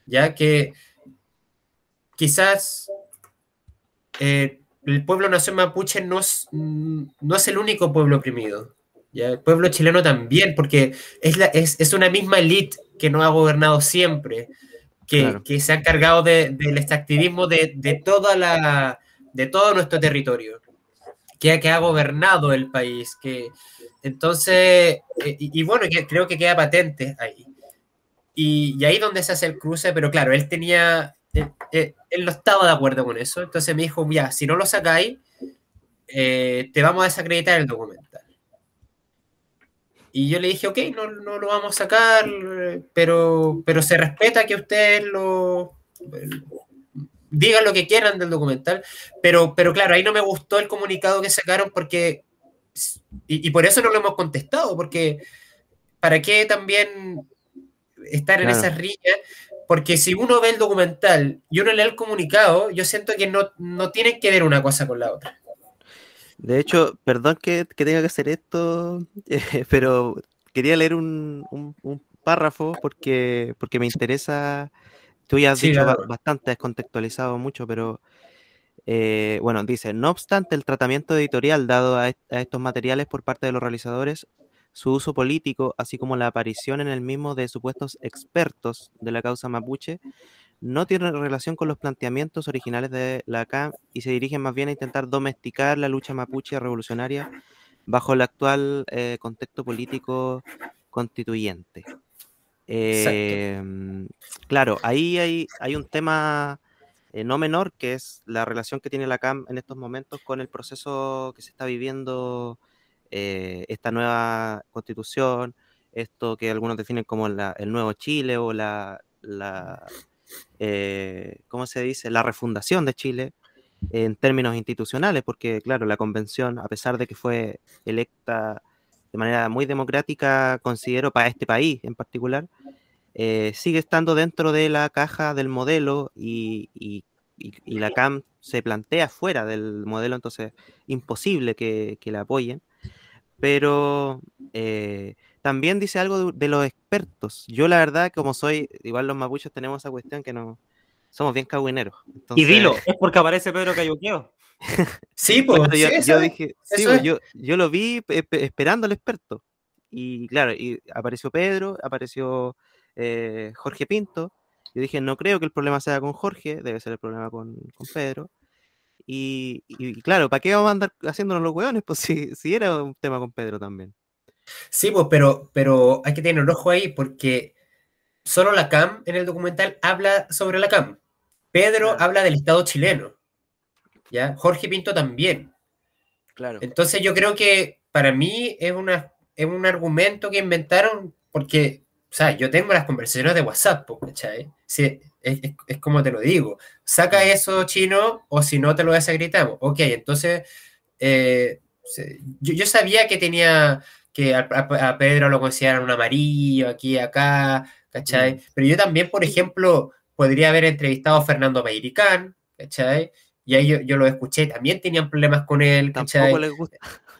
ya que quizás eh, el pueblo nación mapuche no es, no es el único pueblo oprimido, ya el pueblo chileno también, porque es, la, es, es una misma elite que no ha gobernado siempre, que, Claro. que se ha encargado de- del extractivismo de, de toda la de todo nuestro territorio, que, que ha gobernado el país, que entonces, eh, y, y bueno, que creo que queda patente ahí. Y, y ahí donde se hace el cruce, pero claro, él tenía, él, él- él no estaba de acuerdo con eso, entonces me dijo, ya, si no lo sacáis, eh, te vamos a desacreditar el documental. Y yo le dije, ok, no, no lo vamos a sacar, eh, pero, pero se respeta que ustedes lo digan lo que quieran del documental, pero, pero claro, ahí no me gustó el comunicado que sacaron porque, y, y por eso no lo hemos contestado, porque ¿para qué también estar en esas riñas? Porque si uno ve el documental y uno lee el comunicado, yo siento que no, no tienen que ver una cosa con la otra. De hecho, perdón que, que tenga que hacer esto, eh, pero quería leer un, un- un párrafo porque, porque me interesa. Tú ya has Sí, dicho claro. bastante, has contextualizado mucho, pero eh, bueno, dice, no obstante el tratamiento editorial dado a, est- a estos materiales por parte de los realizadores, su uso político, así como la aparición en el mismo de supuestos expertos de la causa mapuche, no tiene relación con los planteamientos originales de la CAM y se dirigen más bien a intentar domesticar la lucha mapuche revolucionaria bajo el actual eh, contexto político constituyente. Eh, claro, ahí hay, hay un tema eh, no menor que es la relación que tiene la CAM en estos momentos con el proceso que se está viviendo, eh, esta nueva constitución, esto que algunos definen como la- el nuevo Chile o la, la eh, ¿cómo se dice? La refundación de Chile en términos institucionales, porque claro, la convención, a pesar de que fue electa de manera muy democrática, considero, para este país en particular, eh, sigue estando dentro de la caja del modelo y, y- y- y la CAM se plantea fuera del modelo, entonces imposible que, que la apoyen. Pero eh, también dice algo de, de los expertos. Yo la verdad, como soy, igual los mapuches tenemos esa cuestión que no somos bien cagüineros. Y dilo, es porque aparece Pedro Cayuqueo. Sí, pues, yo, sí, yo dije, sí, pues, es. yo, yo lo vi pe- pe- esperando al experto. Y claro, y apareció Pedro, apareció eh, Jorge Pinto. Yo dije, no creo que el problema sea con Jorge, debe ser el problema con, con Pedro. Y, y claro, ¿para qué vamos a andar haciéndonos los hueones? Pues si, si era un tema con Pedro también. Sí, pues, pero, pero hay que tener ojo ahí porque solo la CAM en el documental habla sobre la CAM. Pedro Claro. habla del Estado chileno. ¿ya? Jorge Pinto también. Claro. Entonces yo creo que para mí es, una, es un argumento que inventaron porque, o sea, yo tengo las conversaciones de WhatsApp, ¿cachai? Sí, es, es- es como te lo digo. Saca eso chino o si no te lo desagritamos. Ok, entonces eh, yo, yo sabía que tenía que a, a- Pedro lo consideran un amarillo aquí, acá, ¿cachai? Mm. Pero yo también, por ejemplo, podría haber entrevistado a Fernando Meiricán, ¿cachai? Y ahí yo, yo lo escuché, también tenían problemas con él, ¿cachai? Tampoco les gusta.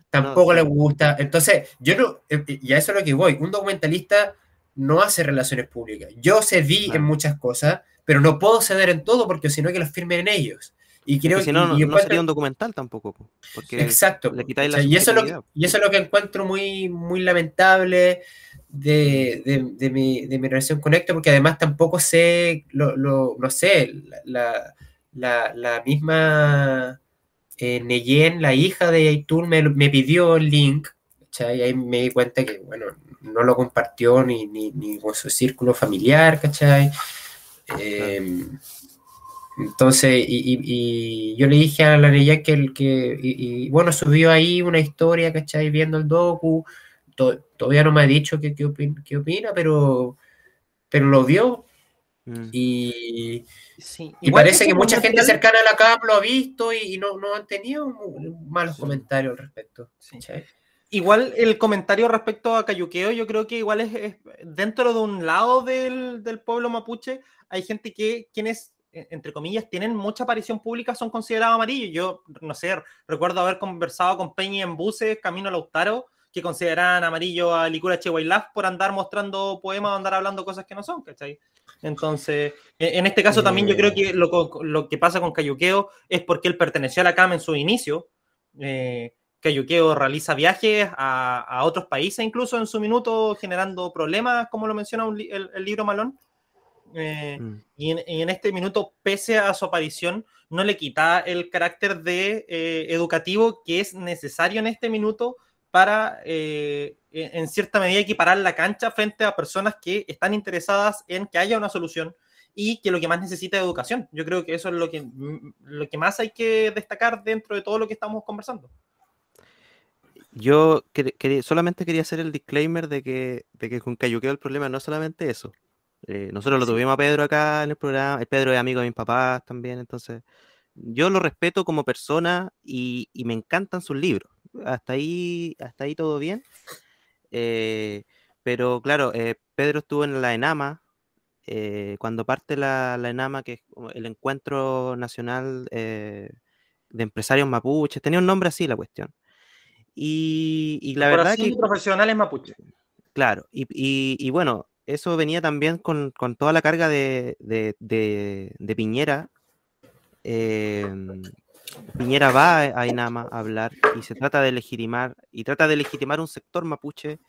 tampoco le gusta. Entonces, yo no, eh, eh, y a eso es lo que voy, un documentalista no hace relaciones públicas. Yo cedí Claro. en muchas cosas, pero no puedo ceder en todo porque si no que los firmen en ellos. Y creo Porque si no, no, no sería un documental tampoco. po, Porque Exacto. le quitáis la y, eso es lo que, subjetividad. y eso es lo que encuentro muy, muy lamentable de, de- de mi, de mi relación con Héctor, porque además tampoco sé, lo, lo- no sé, la, la, la misma eh, Neyen, la hija de Aitul, me, me pidió el link, ¿cachai? Y ahí me di cuenta que, bueno, no lo compartió ni, ni, ni con su círculo familiar, ¿cachai? Eh, entonces, y, y- y yo le dije a la Neyen que, el, que y, y, bueno, subió ahí una historia, ¿cachai? Viendo el docu, To- todavía no me ha dicho qué, qué, opin- qué opina, pero, pero lo vio Mm. y, Sí. parece que mucha gente material- cercana a la CAP lo ha visto y, y no, no han tenido malos Sí. comentarios al respecto. Sí. Igual el comentario respecto a Cayuqueo, yo creo que igual es, dentro de un lado del, del, pueblo mapuche, hay gente que quienes, e, entre comillas, tienen mucha aparición pública, son considerados amarillos. Yo, no sé, recuerdo haber conversado con Peña en buses, camino a Lautaro, que consideran amarillo a Licura Chewailaf por andar mostrando poemas o andar hablando cosas que no son, ¿cachai? Entonces, e, en este caso también yo creo que lo, lo que pasa con Cayuqueo es porque él perteneció a la CAM en su inicio. Eh, Cayuqueo realiza viajes a, otros países incluso en su minuto, generando problemas, como lo menciona el, libro Malón. Eh, mm. y, en, este minuto, pese a su aparición, no le quita el carácter de eh, educativo que es necesario en este minuto para, eh, en cierta medida, equiparar la cancha frente a personas que están interesadas en que haya una solución y que lo que más necesita es educación. Yo creo que eso es lo que, lo que más hay que destacar dentro de todo lo que estamos conversando. Yo solamente quería hacer el disclaimer de que, de que con Cayuqueo el problema no es solamente eso. Eh, nosotros lo tuvimos a Pedro acá en el programa. El Pedro es amigo de mis papás también, entonces yo lo respeto como persona y, me encantan sus libros. Hasta ahí, hasta ahí todo bien. Eh, pero claro, eh, Pedro estuvo en la ENAMA. cuando parte la, la, ENAMA, que es el Encuentro Nacional de Empresarios Mapuches, tenía un nombre así la cuestión. Y, la verdad que... profesionales mapuche. Claro, y, bueno, eso venía también con, toda la carga de, Piñera. Em, Piñera va a Inama a hablar y se trata de legitimar, y trata de legitimar un sector mapuche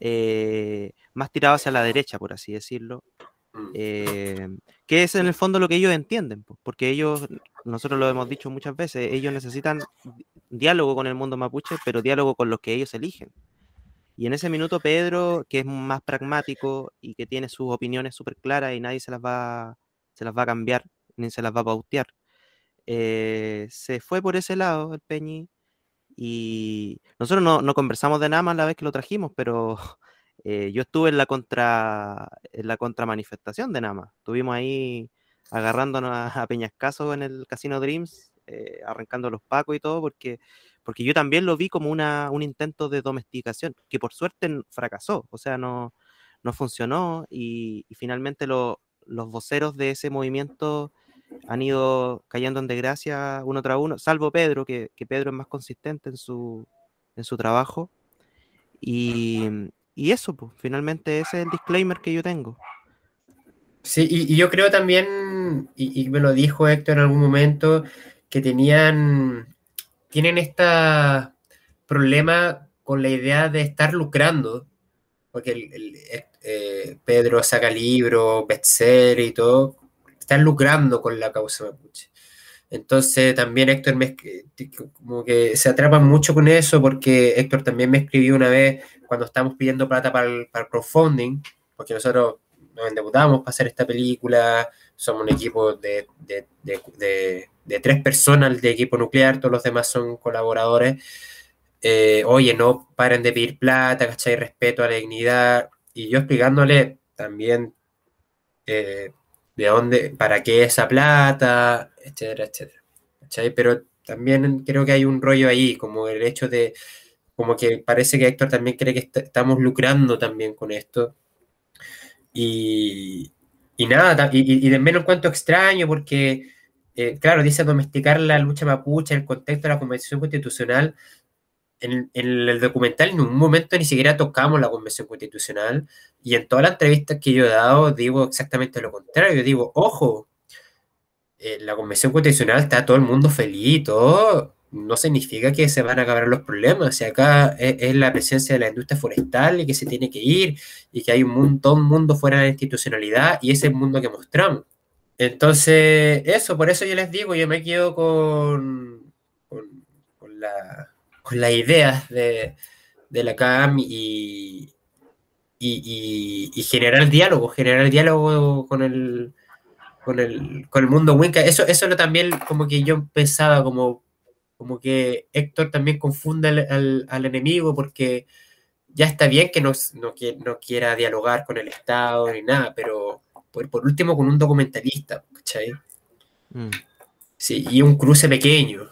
eh, más tirado hacia la derecha, por así decirlo. Eh, que es en el fondo lo que ellos entienden, porque ellos, nosotros lo hemos dicho muchas veces, ellos necesitan diálogo con el mundo mapuche, pero diálogo con los que ellos eligen. Y en ese minuto Pedro, que es más pragmático y que tiene sus opiniones súper claras y nadie se las va, se las va a cambiar, ni se las va a pautear, eh, se fue por ese lado el Peñi. Y nosotros no, no conversamos de nada más la vez que lo trajimos, pero eh, yo estuve en la contra en la contramanifestación de Nama. Estuvimos ahí agarrándonos a, Peñascaso en el Casino Dreams, eh, arrancando los pacos y todo, porque, porque yo también lo vi como una, un intento de domesticación, que por suerte fracasó, o sea, no, no funcionó y, finalmente los voceros de ese movimiento han ido cayendo en desgracia uno tras uno, salvo Pedro, que, que Pedro es más consistente en su, en su trabajo. Y, y eso, pues, finalmente ese es el disclaimer que yo tengo. Sí, y, yo creo también, y, me lo dijo Héctor en algún momento, que tenían, tienen este problema con la idea de estar lucrando, porque el, eh, Pedro saca libros, bestseller y todo, están lucrando con la causa mapuche. Entonces también Héctor me como que se atrapa mucho con eso porque Héctor también me escribió una vez cuando estábamos pidiendo plata para el, para crowdfunding, porque nosotros nos endeudamos para hacer esta película, somos un equipo de, de, de, tres personas de equipo nuclear, todos los demás son colaboradores. Eh, oye, no paren de pedir plata, ¿cachai? Respeto a la dignidad. Y yo explicándole también eh, de dónde, para qué esa plata, etcétera, etcétera. Pero también creo que hay un rollo ahí, como el hecho de, como que parece que Héctor también cree que estamos lucrando también con esto. Y, y nada, y, y de menos cuanto extraño, porque, eh, claro, dice domesticar la lucha mapuche en el contexto de la Convención Constitucional, en, el documental en un momento ni siquiera tocamos la Convención Constitucional y en todas las entrevistas que yo he dado digo exactamente lo contrario. Digo, ojo, eh, la Convención Constitucional está todo el mundo feliz, todo no significa que se van a acabar los problemas. si acá es, la presencia de la industria forestal y que se tiene que ir y que hay un un mundo fuera de la institucionalidad y ese mundo que mostramos. Entonces, eso, por eso yo les digo, yo me quedo con, con la con las ideas de, la CAM y, y, generar diálogo, generar diálogo con el, con el, con el mundo Winca. Eso, eso lo también como que yo pensaba como, como que Héctor también confunde al, enemigo porque ya está bien que no, no, quiera dialogar con el Estado ni nada, pero por, por último con un documentalista, ¿cachai? Mm. Sí, y un cruce pequeño.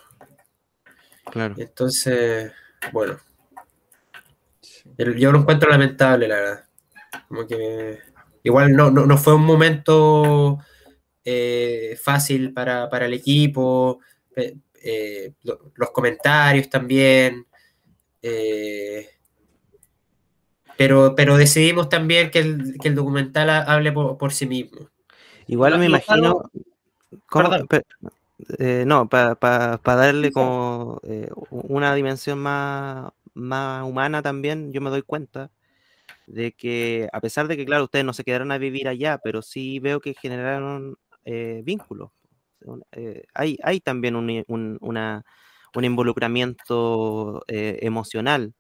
Claro. Entonces, bueno. Yo lo encuentro lamentable, la verdad. Como que igual no, no, fue un momento eh, fácil para, el equipo, eh, los comentarios también. Eh, pero, pero decidimos también que el, documental hable por, sí mismo. Igual me imagino. no, para darle como una dimensión más, más humana también, yo me doy cuenta de que a pesar de que, claro, ustedes no se quedaron a vivir allá, pero sí veo que generaron eh, vínculos. Eh, hay, también un, una, un involucramiento eh, emocional.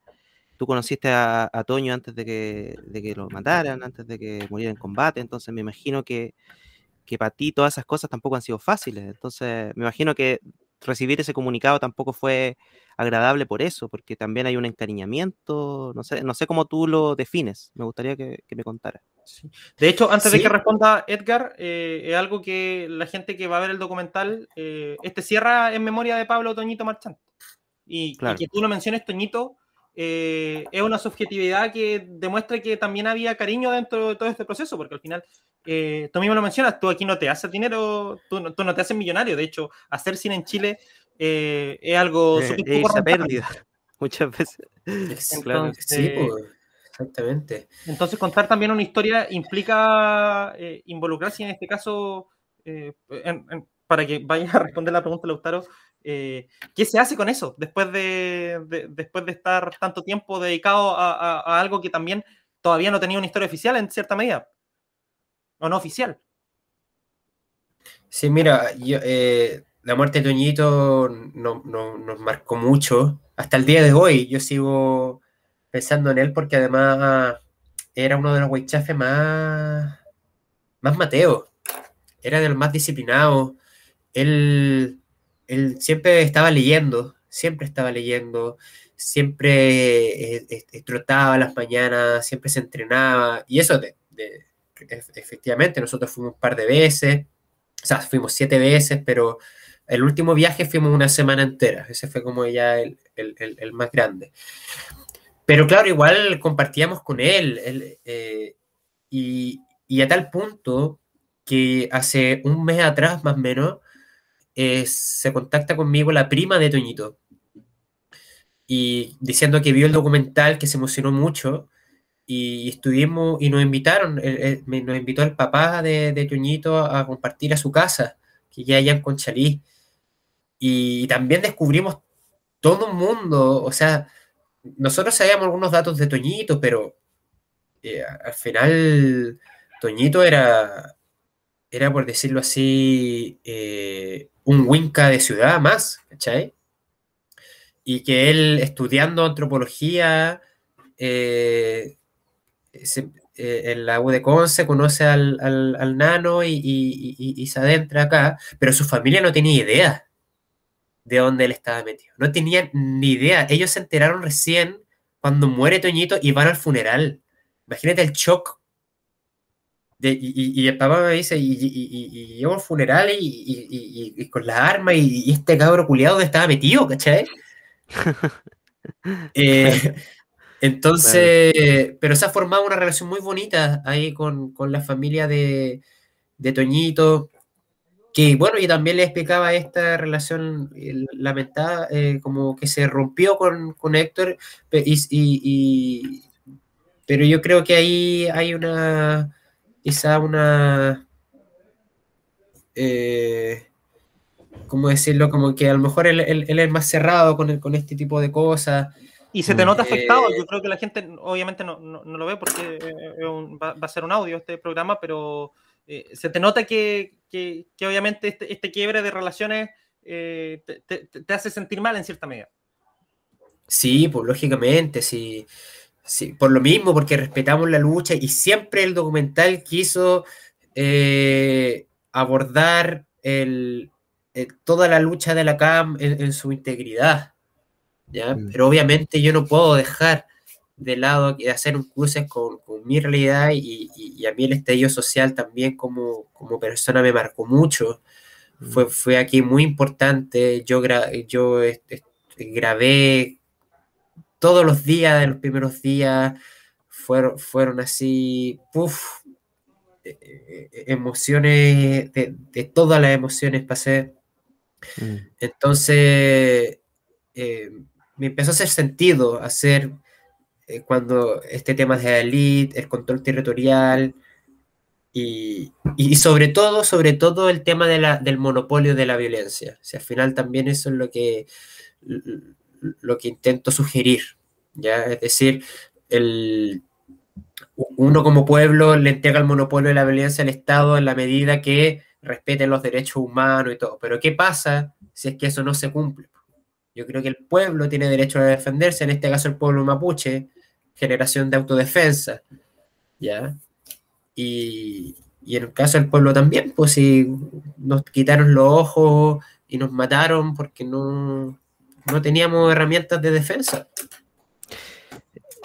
Tú conociste a, Toño antes de que, de que lo mataran, antes de que muriera en combate, entonces me imagino que, que para ti todas esas cosas tampoco han sido fáciles. Entonces me imagino que recibir ese comunicado tampoco fue agradable por eso, porque también hay un encariñamiento, no sé, no sé cómo tú lo defines, me gustaría que, me De hecho, antes de que responda Edgar, eh, es algo que la gente que va a ver el documental, eh, este cierra en memoria de Pablo Toñito Marchante. Y, que tú lo menciones, Toñito, eh, es una subjetividad que demuestra que también había cariño dentro de todo este proceso, porque al final, tú mismo lo mencionas, tú aquí no te haces dinero, tú, tú no te haces millonario, de hecho, hacer cine en Chile eh, es algo eh, súper pérdida muchas veces. sí, pues, exactamente. Entonces contar también una historia implica eh, involucrarse en este caso, para que vaya a responder la pregunta, Lautaro, ¿qué se hace con eso después de, después de estar tanto tiempo dedicado a, algo que también todavía no tenía una historia oficial en cierta medida? ¿O no oficial? Sí, mira, yo, la muerte de Toñito no, nos marcó mucho. Hasta el día de hoy yo sigo pensando en él porque además era uno de los huichafes más, más Mateo. Era de los más disciplinados. Él, él siempre estaba leyendo, siempre estaba leyendo, siempre eh, trotaba las mañanas, siempre se entrenaba. Y eso, de, efectivamente, nosotros fuimos un par de veces, o sea, fuimos siete veces, pero el último viaje fuimos una semana entera, ese fue como ya el, más grande. Pero claro, igual compartíamos con él, eh, y, a tal punto que hace un mes atrás más o menos eh, se contacta conmigo la prima de Toñito y diciendo que vio el documental, que se emocionó mucho y estuvimos y nos invitaron, nos invitó el papá de, de Toñito a compartir a su casa, que ya allá en Conchalí. Y también descubrimos todo un mundo, o sea, nosotros sabíamos algunos datos de Toñito, pero eh, al final Toñito era, era por decirlo así, eh, un Winca de ciudad más, ¿cachai? Y que él estudiando antropología eh, en la U de Conce conoce al, nano y, y, se adentra acá, pero su familia no tenía idea de dónde él estaba metido. No tenían ni idea. Ellos se enteraron recién cuando muere Toñito y van al funeral. Imagínate el shock. y, el papá me dice, y, y, al funeral y, con la arma y, este cabro culiado donde estaba metido, ¿cachai? Eh, entonces, pero se ha formado una relación muy bonita ahí con, la familia de, de Toñito que bueno, y también le explicaba esta relación lamentada, eh, como que se rompió con, con Héctor, y, pero yo creo que ahí hay una, quizá una, eh, ¿cómo decirlo? Como que a lo mejor él, es más cerrado con, con este tipo de cosas. Y se te nota afectado. Eh, yo creo que la gente obviamente no, lo ve porque va, a ser un audio este programa, pero se te nota que, que, obviamente este, este, quiebre de relaciones eh, te, hace sentir mal en cierta medida. Sí, pues lógicamente, sí, sí, por lo mismo, porque respetamos la lucha y siempre el documental quiso eh, abordar el, toda la lucha de la CAM en, su integridad. ¿ya? Mm. Pero obviamente yo no puedo dejar de lado de hacer un cruce con, mi realidad y, a mí el estallido social también como, como persona me marcó mucho. Fue, mm. fue aquí muy importante. Yo, yo grabé todos los días, de los primeros días, fueron, fueron así, puff, e, e, e, emociones, de, todas las emociones pasé. Mm. Entonces, eh, me empezó a hacer sentido hacer eh, cuando este tema de la elite, el control territorial y, sobre todo, sobre todo el tema de la, del monopolio de la violencia. O al final también eso es lo que, lo que intento sugerir, ¿ya? Es decir, el, uno como pueblo le entrega el monopolio de la violencia al Estado en la medida que respeten los derechos humanos y todo. Pero ¿qué pasa si es que eso no se cumple? Yo creo que el pueblo tiene derecho a defenderse, en este caso el pueblo mapuche, generación de autodefensa, ¿ya? Y, en el caso del pueblo también, pues si nos quitaron los ojos y nos mataron porque no, no teníamos herramientas de defensa.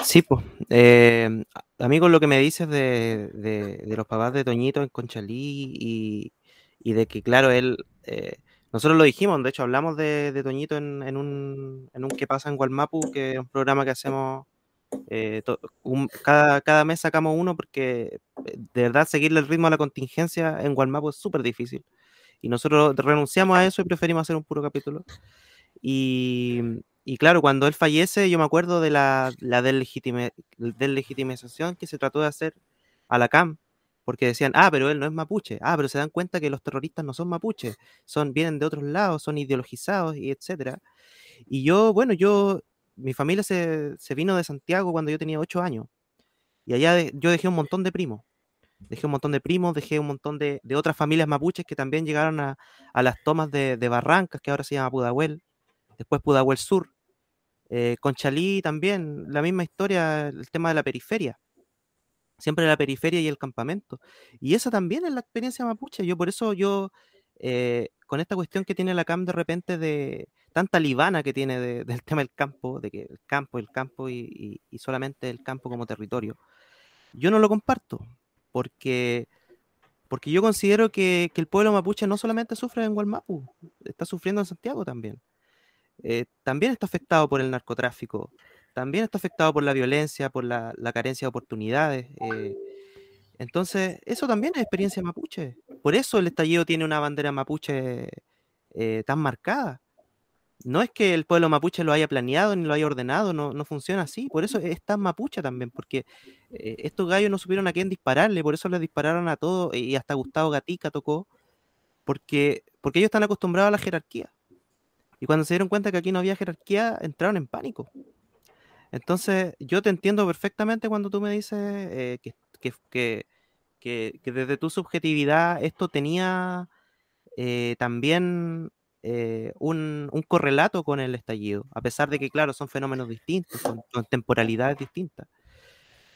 Sí, pues. Eh, amigo, lo que me dices de, los papás de Toñito en Conchalí y, y de que, claro, él. Eh, nosotros lo dijimos, de hecho, hablamos de, Toñito en, en, un, en un que pasa en Gualmapu, que es un programa que hacemos. Eh, cada, cada mes sacamos uno porque de verdad seguirle el ritmo a la contingencia en Gualmapu es súper difícil. Y nosotros renunciamos a eso y preferimos hacer un puro capítulo. Y, y claro, cuando él fallece, yo me acuerdo de la, la deslegitimización que se trató de hacer a la CAM, porque decían, ah, pero él no es mapuche, ah, pero se dan cuenta que los terroristas no son mapuches, son, vienen de otros lados, son ideologizados y etcétera. Y yo, bueno, yo, mi familia se, vino de Santiago cuando yo tenía ocho años, y allá yo dejé un montón de primos, dejé un montón de primos, dejé un montón de, de otras familias mapuches que también llegaron a, a las tomas de, de Barrancas, que ahora se llama Pudahuel, después Pudahuel Sur. Eh, Conchalí también, la misma historia, el tema de la periferia. Siempre la periferia y el campamento. Y esa también es la experiencia mapuche. Yo por eso yo, eh, con esta cuestión que tiene la CAM de repente de tanta libana que tiene del tema del campo, de que el campo, el campo y, solamente el campo como territorio, yo no lo comparto, porque porque yo considero que, el pueblo mapuche no solamente sufre en Gualmapu, está sufriendo en Santiago también. Eh, también está afectado por el narcotráfico, también está afectado por la violencia, por la, carencia de oportunidades. Eh, entonces, eso también es experiencia mapuche. Por eso el estallido tiene una bandera mapuche eh, tan marcada. No es que el pueblo mapuche lo haya planeado ni lo haya ordenado, no, no funciona así. Por eso es tan mapuche también, porque estos gallos no supieron a quién dispararle, por eso le dispararon a todos y hasta Gustavo Gatica tocó, porque, porque ellos están acostumbrados a la jerarquía. Y cuando se dieron cuenta que aquí no había jerarquía, entraron en pánico. Entonces, yo te entiendo perfectamente cuando tú me dices eh, que, desde tu subjetividad esto tenía eh, también eh, un, correlato con el estallido, a pesar de que, claro, son fenómenos distintos, son, temporalidades distintas.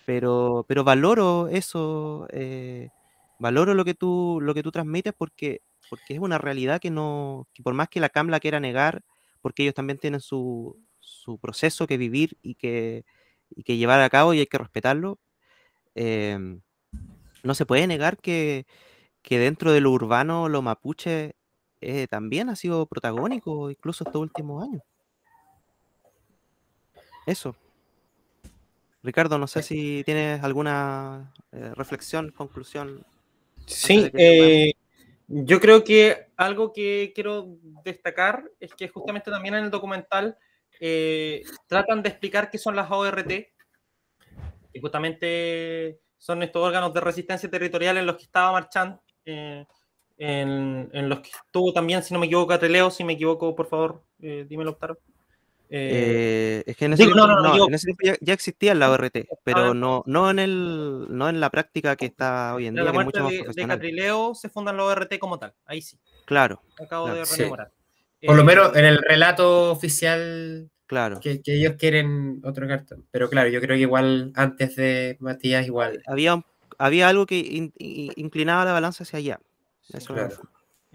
Pero, pero valoro eso, valoro lo que tú, lo que tú transmites porque porque es una realidad que no, que por más que la CAM la quiera negar, porque ellos también tienen su, su proceso que vivir y que, y que, llevar a cabo y hay que respetarlo, em, no se puede negar que, que, dentro de lo urbano lo mapuche eh, también ha sido protagónico, incluso estos últimos años. Eso. Ricardo, no sé si tienes alguna eh, reflexión, conclusión. Sí, eh, yo creo que algo que quiero destacar es que justamente también en el documental eh, tratan de explicar qué son las ORT, y justamente son estos órganos de resistencia territorial en los que estaba marchando, eh, en, los que estuvo también, si no me equivoco, Ateleo, si me equivoco, por favor, eh, dímelo, Octaro. Eh, es que en ese, tiempo, ya, existía la ORT, pero no, no, en el, no en la práctica que está hoy en día. que mucho de, de Catrileo se fundan la ORT como tal, ahí sí. Claro. Acabo de rememorar. Por lo eh, menos en el relato oficial claro. que, ellos quieren otro cartón. Pero claro, yo creo que igual antes de Matías, igual. Había, había algo que inclinaba la balanza hacia allá. Eso claro.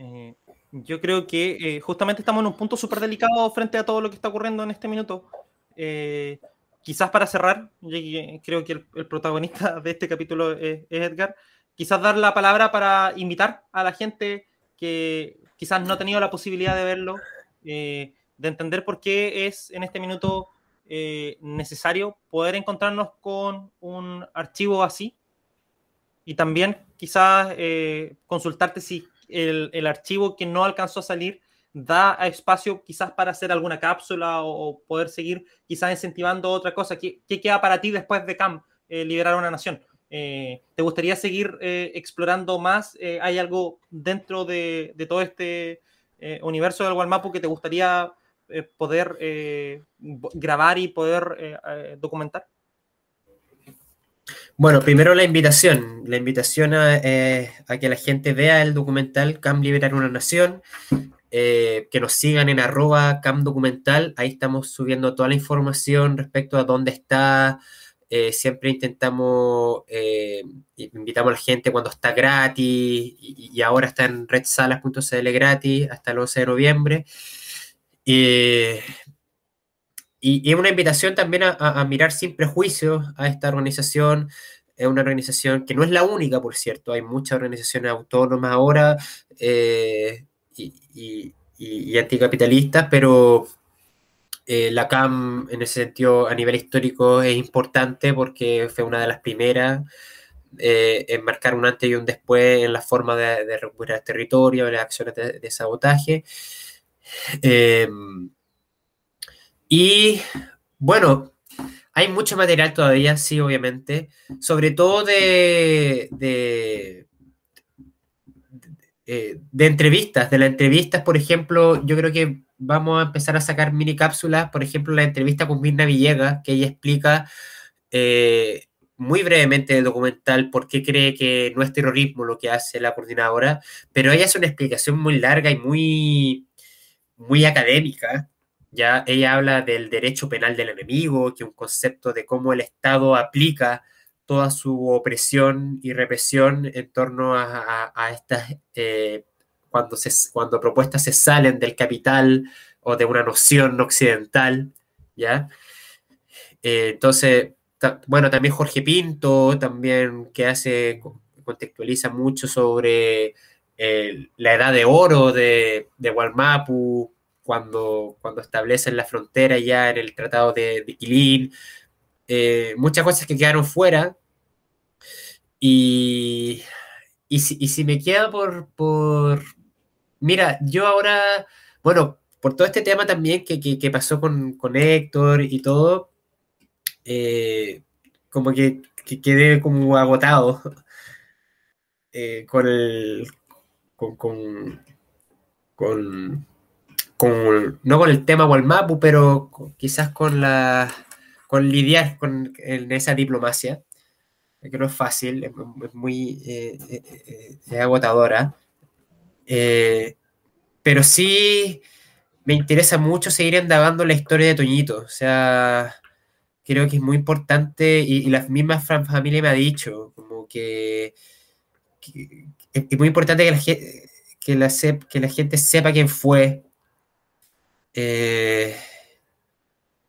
Eh, yo creo que eh, justamente estamos en un punto súper delicado frente a todo lo que está ocurriendo en este minuto. Eh, quizás para cerrar, creo que el, protagonista de este capítulo es, Edgar, quizás dar la palabra para invitar a la gente que quizás no ha tenido la posibilidad de verlo, de entender por qué es en este minuto necesario poder encontrarnos con un archivo así y también quizás eh, consultarte si el, archivo que no alcanzó a salir da espacio quizás para hacer alguna cápsula o, poder seguir quizás incentivando otra cosa. ¿Qué, queda para ti después de CAM, eh, liberar una nación? Eh, ¿Te gustaría seguir explorando más? ¿Hay algo dentro de, todo este universo del Walmapu que te gustaría poder grabar y poder documentar? Bueno, primero la invitación. La invitación a, eh, que la gente vea el documental Cam Liberar una Nación. Eh, que nos sigan en arroba Cam. Ahí estamos subiendo toda la información respecto a dónde está. Eh, siempre intentamos, invitamos a la gente cuando está gratis y, ahora está en redsalas.cl gratis hasta el 11 de noviembre. Y, es una invitación también a, mirar sin prejuicios a esta organización. Es una organización que no es la única, por cierto. Hay muchas organizaciones autónomas ahora eh, y, anticapitalistas, pero eh, la CAM en ese sentido a nivel histórico es importante porque fue una de las primeras eh, en marcar un antes y un después en la forma de, recuperar territorio, en las acciones de, de sabotaje. Y bueno, hay mucho material todavía, sí, obviamente, sobre todo de, de, eh, entrevistas. De las entrevistas, por ejemplo, yo creo que vamos a empezar a sacar mini cápsulas, por ejemplo, la entrevista con Mirna Villegas, que ella explica eh, muy brevemente el documental por qué cree que no es terrorismo lo que hace la coordinadora, pero ella hace una explicación muy larga y muy, muy académica ya ella habla del derecho penal del enemigo, que es un concepto de cómo el Estado aplica toda su opresión y represión en torno a, estas, eh, cuando, se, cuando propuestas se salen del capital o de una noción occidental, ¿ya? Eh, entonces, bueno, también Jorge Pinto, también que hace, contextualiza mucho sobre eh, la edad de oro de, de Walmapu, cuando, cuando establecen la frontera ya en el Tratado de, de Quilín, eh, muchas cosas que quedaron fuera. Y, y, si, y si, me queda por, por... Mira, yo ahora, bueno, por todo este tema también que, que, pasó con, con, Héctor y todo, eh, como que, que, quedé como agotado eh, con el... con, con, con no con el tema Walmapu, pero quizás con la con lidiar con esa diplomacia, que no es fácil, es, muy eh, eh, eh, agotadora. pero sí me interesa mucho seguir indagando la historia de Toñito. O sea, creo que es muy importante y, la misma familia me ha dicho como que, es muy importante que la, que, la, que la gente sepa quién fue, eh,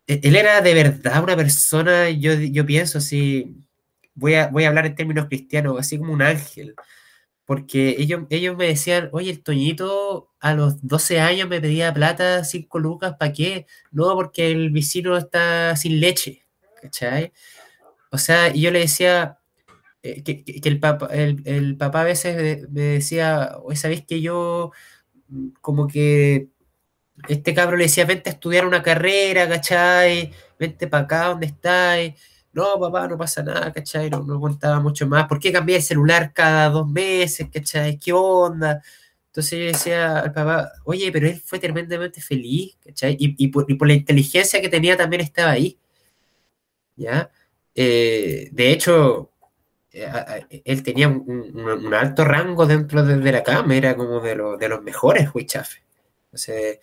e-, él era de verdad una persona, yo, yo pienso así, voy a, voy a hablar en términos cristianos, así como un ángel, porque ellos, ellos me decían, oye, el Toñito a los 12 años me pedía plata, 5 lucas, ¿para qué? No, porque el vecino está sin leche, ¿cachai? O sea, y yo le decía, eh, que, el, papá, el, papá a veces me decía, ¿sabéis que yo como que este cabro le decía, vente a estudiar una carrera, ¿cachai? Vente para acá, ¿dónde estáis? No, papá, no pasa nada, ¿cachai? No, no contaba mucho más. ¿Por qué cambié el celular cada dos meses, ¿cachai? ¿Qué onda? Entonces yo decía al papá, oye, pero él fue tremendamente feliz, ¿cachai? Y, por, la inteligencia que tenía también estaba ahí, ¿ya? Eh, de hecho, eh, él tenía un, alto rango dentro de, la cama, era como de, los mejores Huichafe. Entonces,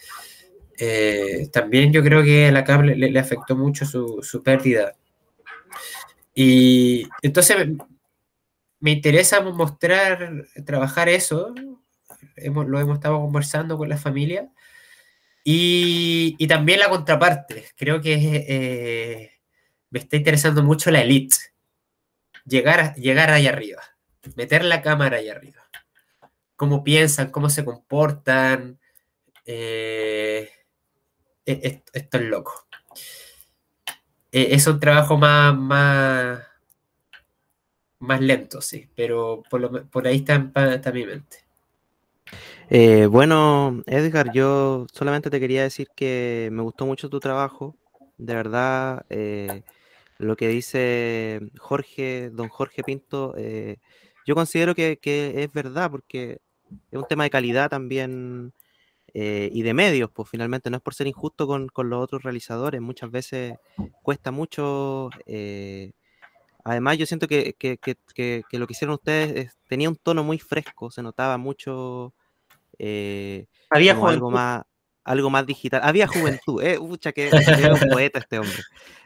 eh, también yo creo que la cable le, afectó mucho su, pérdida. Y entonces me interesa mostrar, trabajar eso. lo hemos estado conversando con la familia. Y, también la contraparte. Creo que eh, me está interesando mucho la elite. Llegar, llegar allá arriba. Meter la cámara allá arriba. Cómo piensan, cómo se comportan, eh, e, esto es loco. eh, es un trabajo más, más, más lento, sí, pero por, ahí está, mi mente. Eh, bueno, Edgar, yo solamente te quería decir que me gustó mucho tu trabajo. De verdad, eh, lo que dice Jorge, don Jorge Pinto, yo considero que, que, es verdad, porque es un tema de calidad también eh, y de medios, pues finalmente no es por ser injusto con, los otros realizadores, muchas veces cuesta mucho. Eh, además, yo siento que, lo que hicieron ustedes tenía un tono muy fresco, se notaba mucho. Eh, Había algo más, algo más digital. Había juventud, eh, Ucha, que era un poeta este hombre.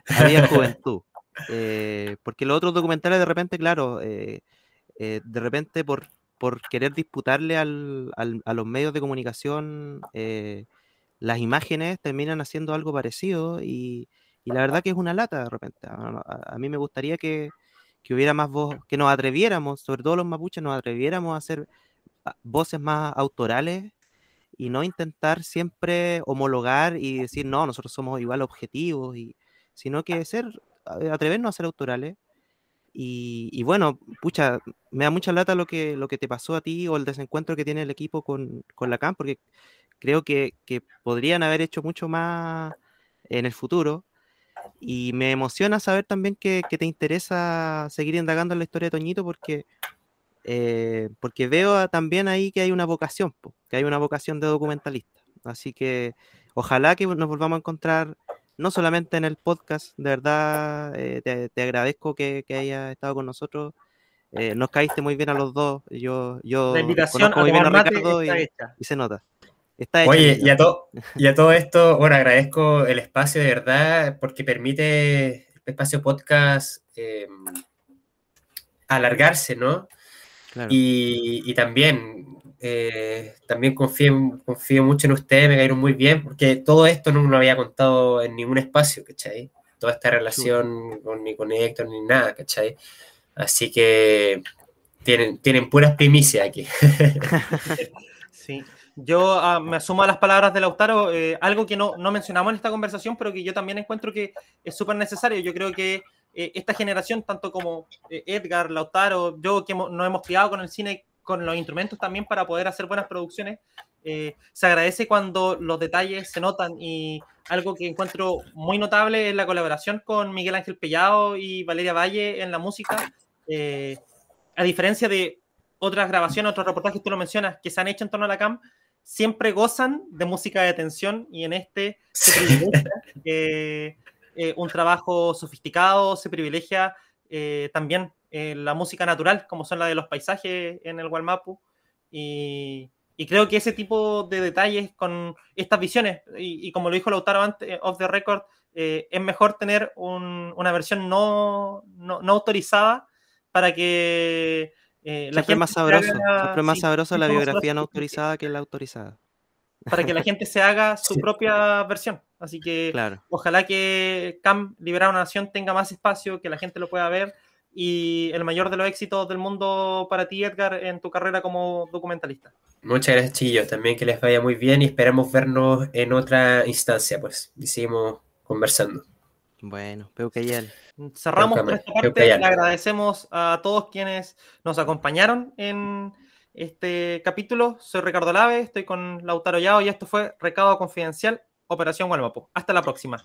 Había juventud. porque los otros documentales, de repente, claro, de repente por, por querer disputarle al, a los medios de comunicación eh, las imágenes terminan haciendo algo parecido y, la verdad que es una lata de repente. A, mí me gustaría que, hubiera más voz, que nos atreviéramos, sobre todo los mapuches, nos atreviéramos a hacer ah, voces más autorales y no intentar siempre homologar y decir, no, nosotros somos igual objetivos, y, sino que ser, atrevernos a ser autorales y, bueno, pucha, me da mucha lata lo que, lo que te pasó a ti o el desencuentro que tiene el equipo con, la CAM, porque creo que, podrían haber hecho mucho más en el futuro. Y me emociona saber también que, te interesa seguir indagando en la historia de Toñito, porque, eh, porque veo también ahí que hay una vocación, que hay una vocación de documentalista. Así que ojalá que nos volvamos a encontrar no solamente en el podcast, de verdad eh, te, agradezco que, que hayas estado con nosotros. Eh, nos caíste muy bien a los dos. Yo, yo la invitación muy bien a Ricardo y, y, se nota. Oye, y a, y a, todo esto, bueno, agradezco el espacio de verdad porque permite el espacio podcast eh, alargarse, ¿no? Y, y, también eh, también confío, confío mucho en ustedes, me cayeron muy bien, porque todo esto no lo había contado en ningún espacio, ¿cachai? Toda esta relación con, ni con Héctor ni nada, ¿cachai? Así que tienen, tienen puras primicias aquí. sí. Yo ah, me asumo a las palabras de Lautaro, eh, algo que no, no, mencionamos en esta conversación, pero que yo también encuentro que es súper necesario. Yo creo que eh, esta generación, tanto como Edgar, Lautaro, yo que nos hemos criado con el cine con los instrumentos también para poder hacer buenas producciones. Eh, se agradece cuando los detalles se notan y algo que encuentro muy notable es la colaboración con Miguel Ángel Pellado y Valeria Valle en la música. Eh, a diferencia de otras grabaciones, otros reportajes, tú lo mencionas, que se han hecho en torno a la CAM, siempre gozan de música de tensión y en este se privilegia eh, un trabajo sofisticado, se privilegia también eh, la música natural, como son la de los paisajes en el Walmapu. Y, y creo que ese tipo de detalles con estas visiones, y, como lo dijo Lautaro antes, eh, off the record, eh, es mejor tener una versión no, no, autorizada para que la gente más sabroso, siempre más sabroso la biografía no autorizada que la autorizada. Para que la gente se haga su propia versión. Así que ojalá que Cam Liberar una Nación tenga más espacio, que la gente lo pueda ver y el mayor de los éxitos del mundo para ti, Edgar, en tu carrera como documentalista. Muchas gracias, Chillo. También que les vaya muy bien y esperamos vernos en otra instancia, pues, y seguimos conversando. Bueno, Peucayal. Cerramos por esta parte. Le agradecemos a todos quienes nos acompañaron en este capítulo. Soy Ricardo Lave, estoy con Lautaro Yao y esto fue Recado Confidencial, Operación Gualmapo. Hasta la próxima.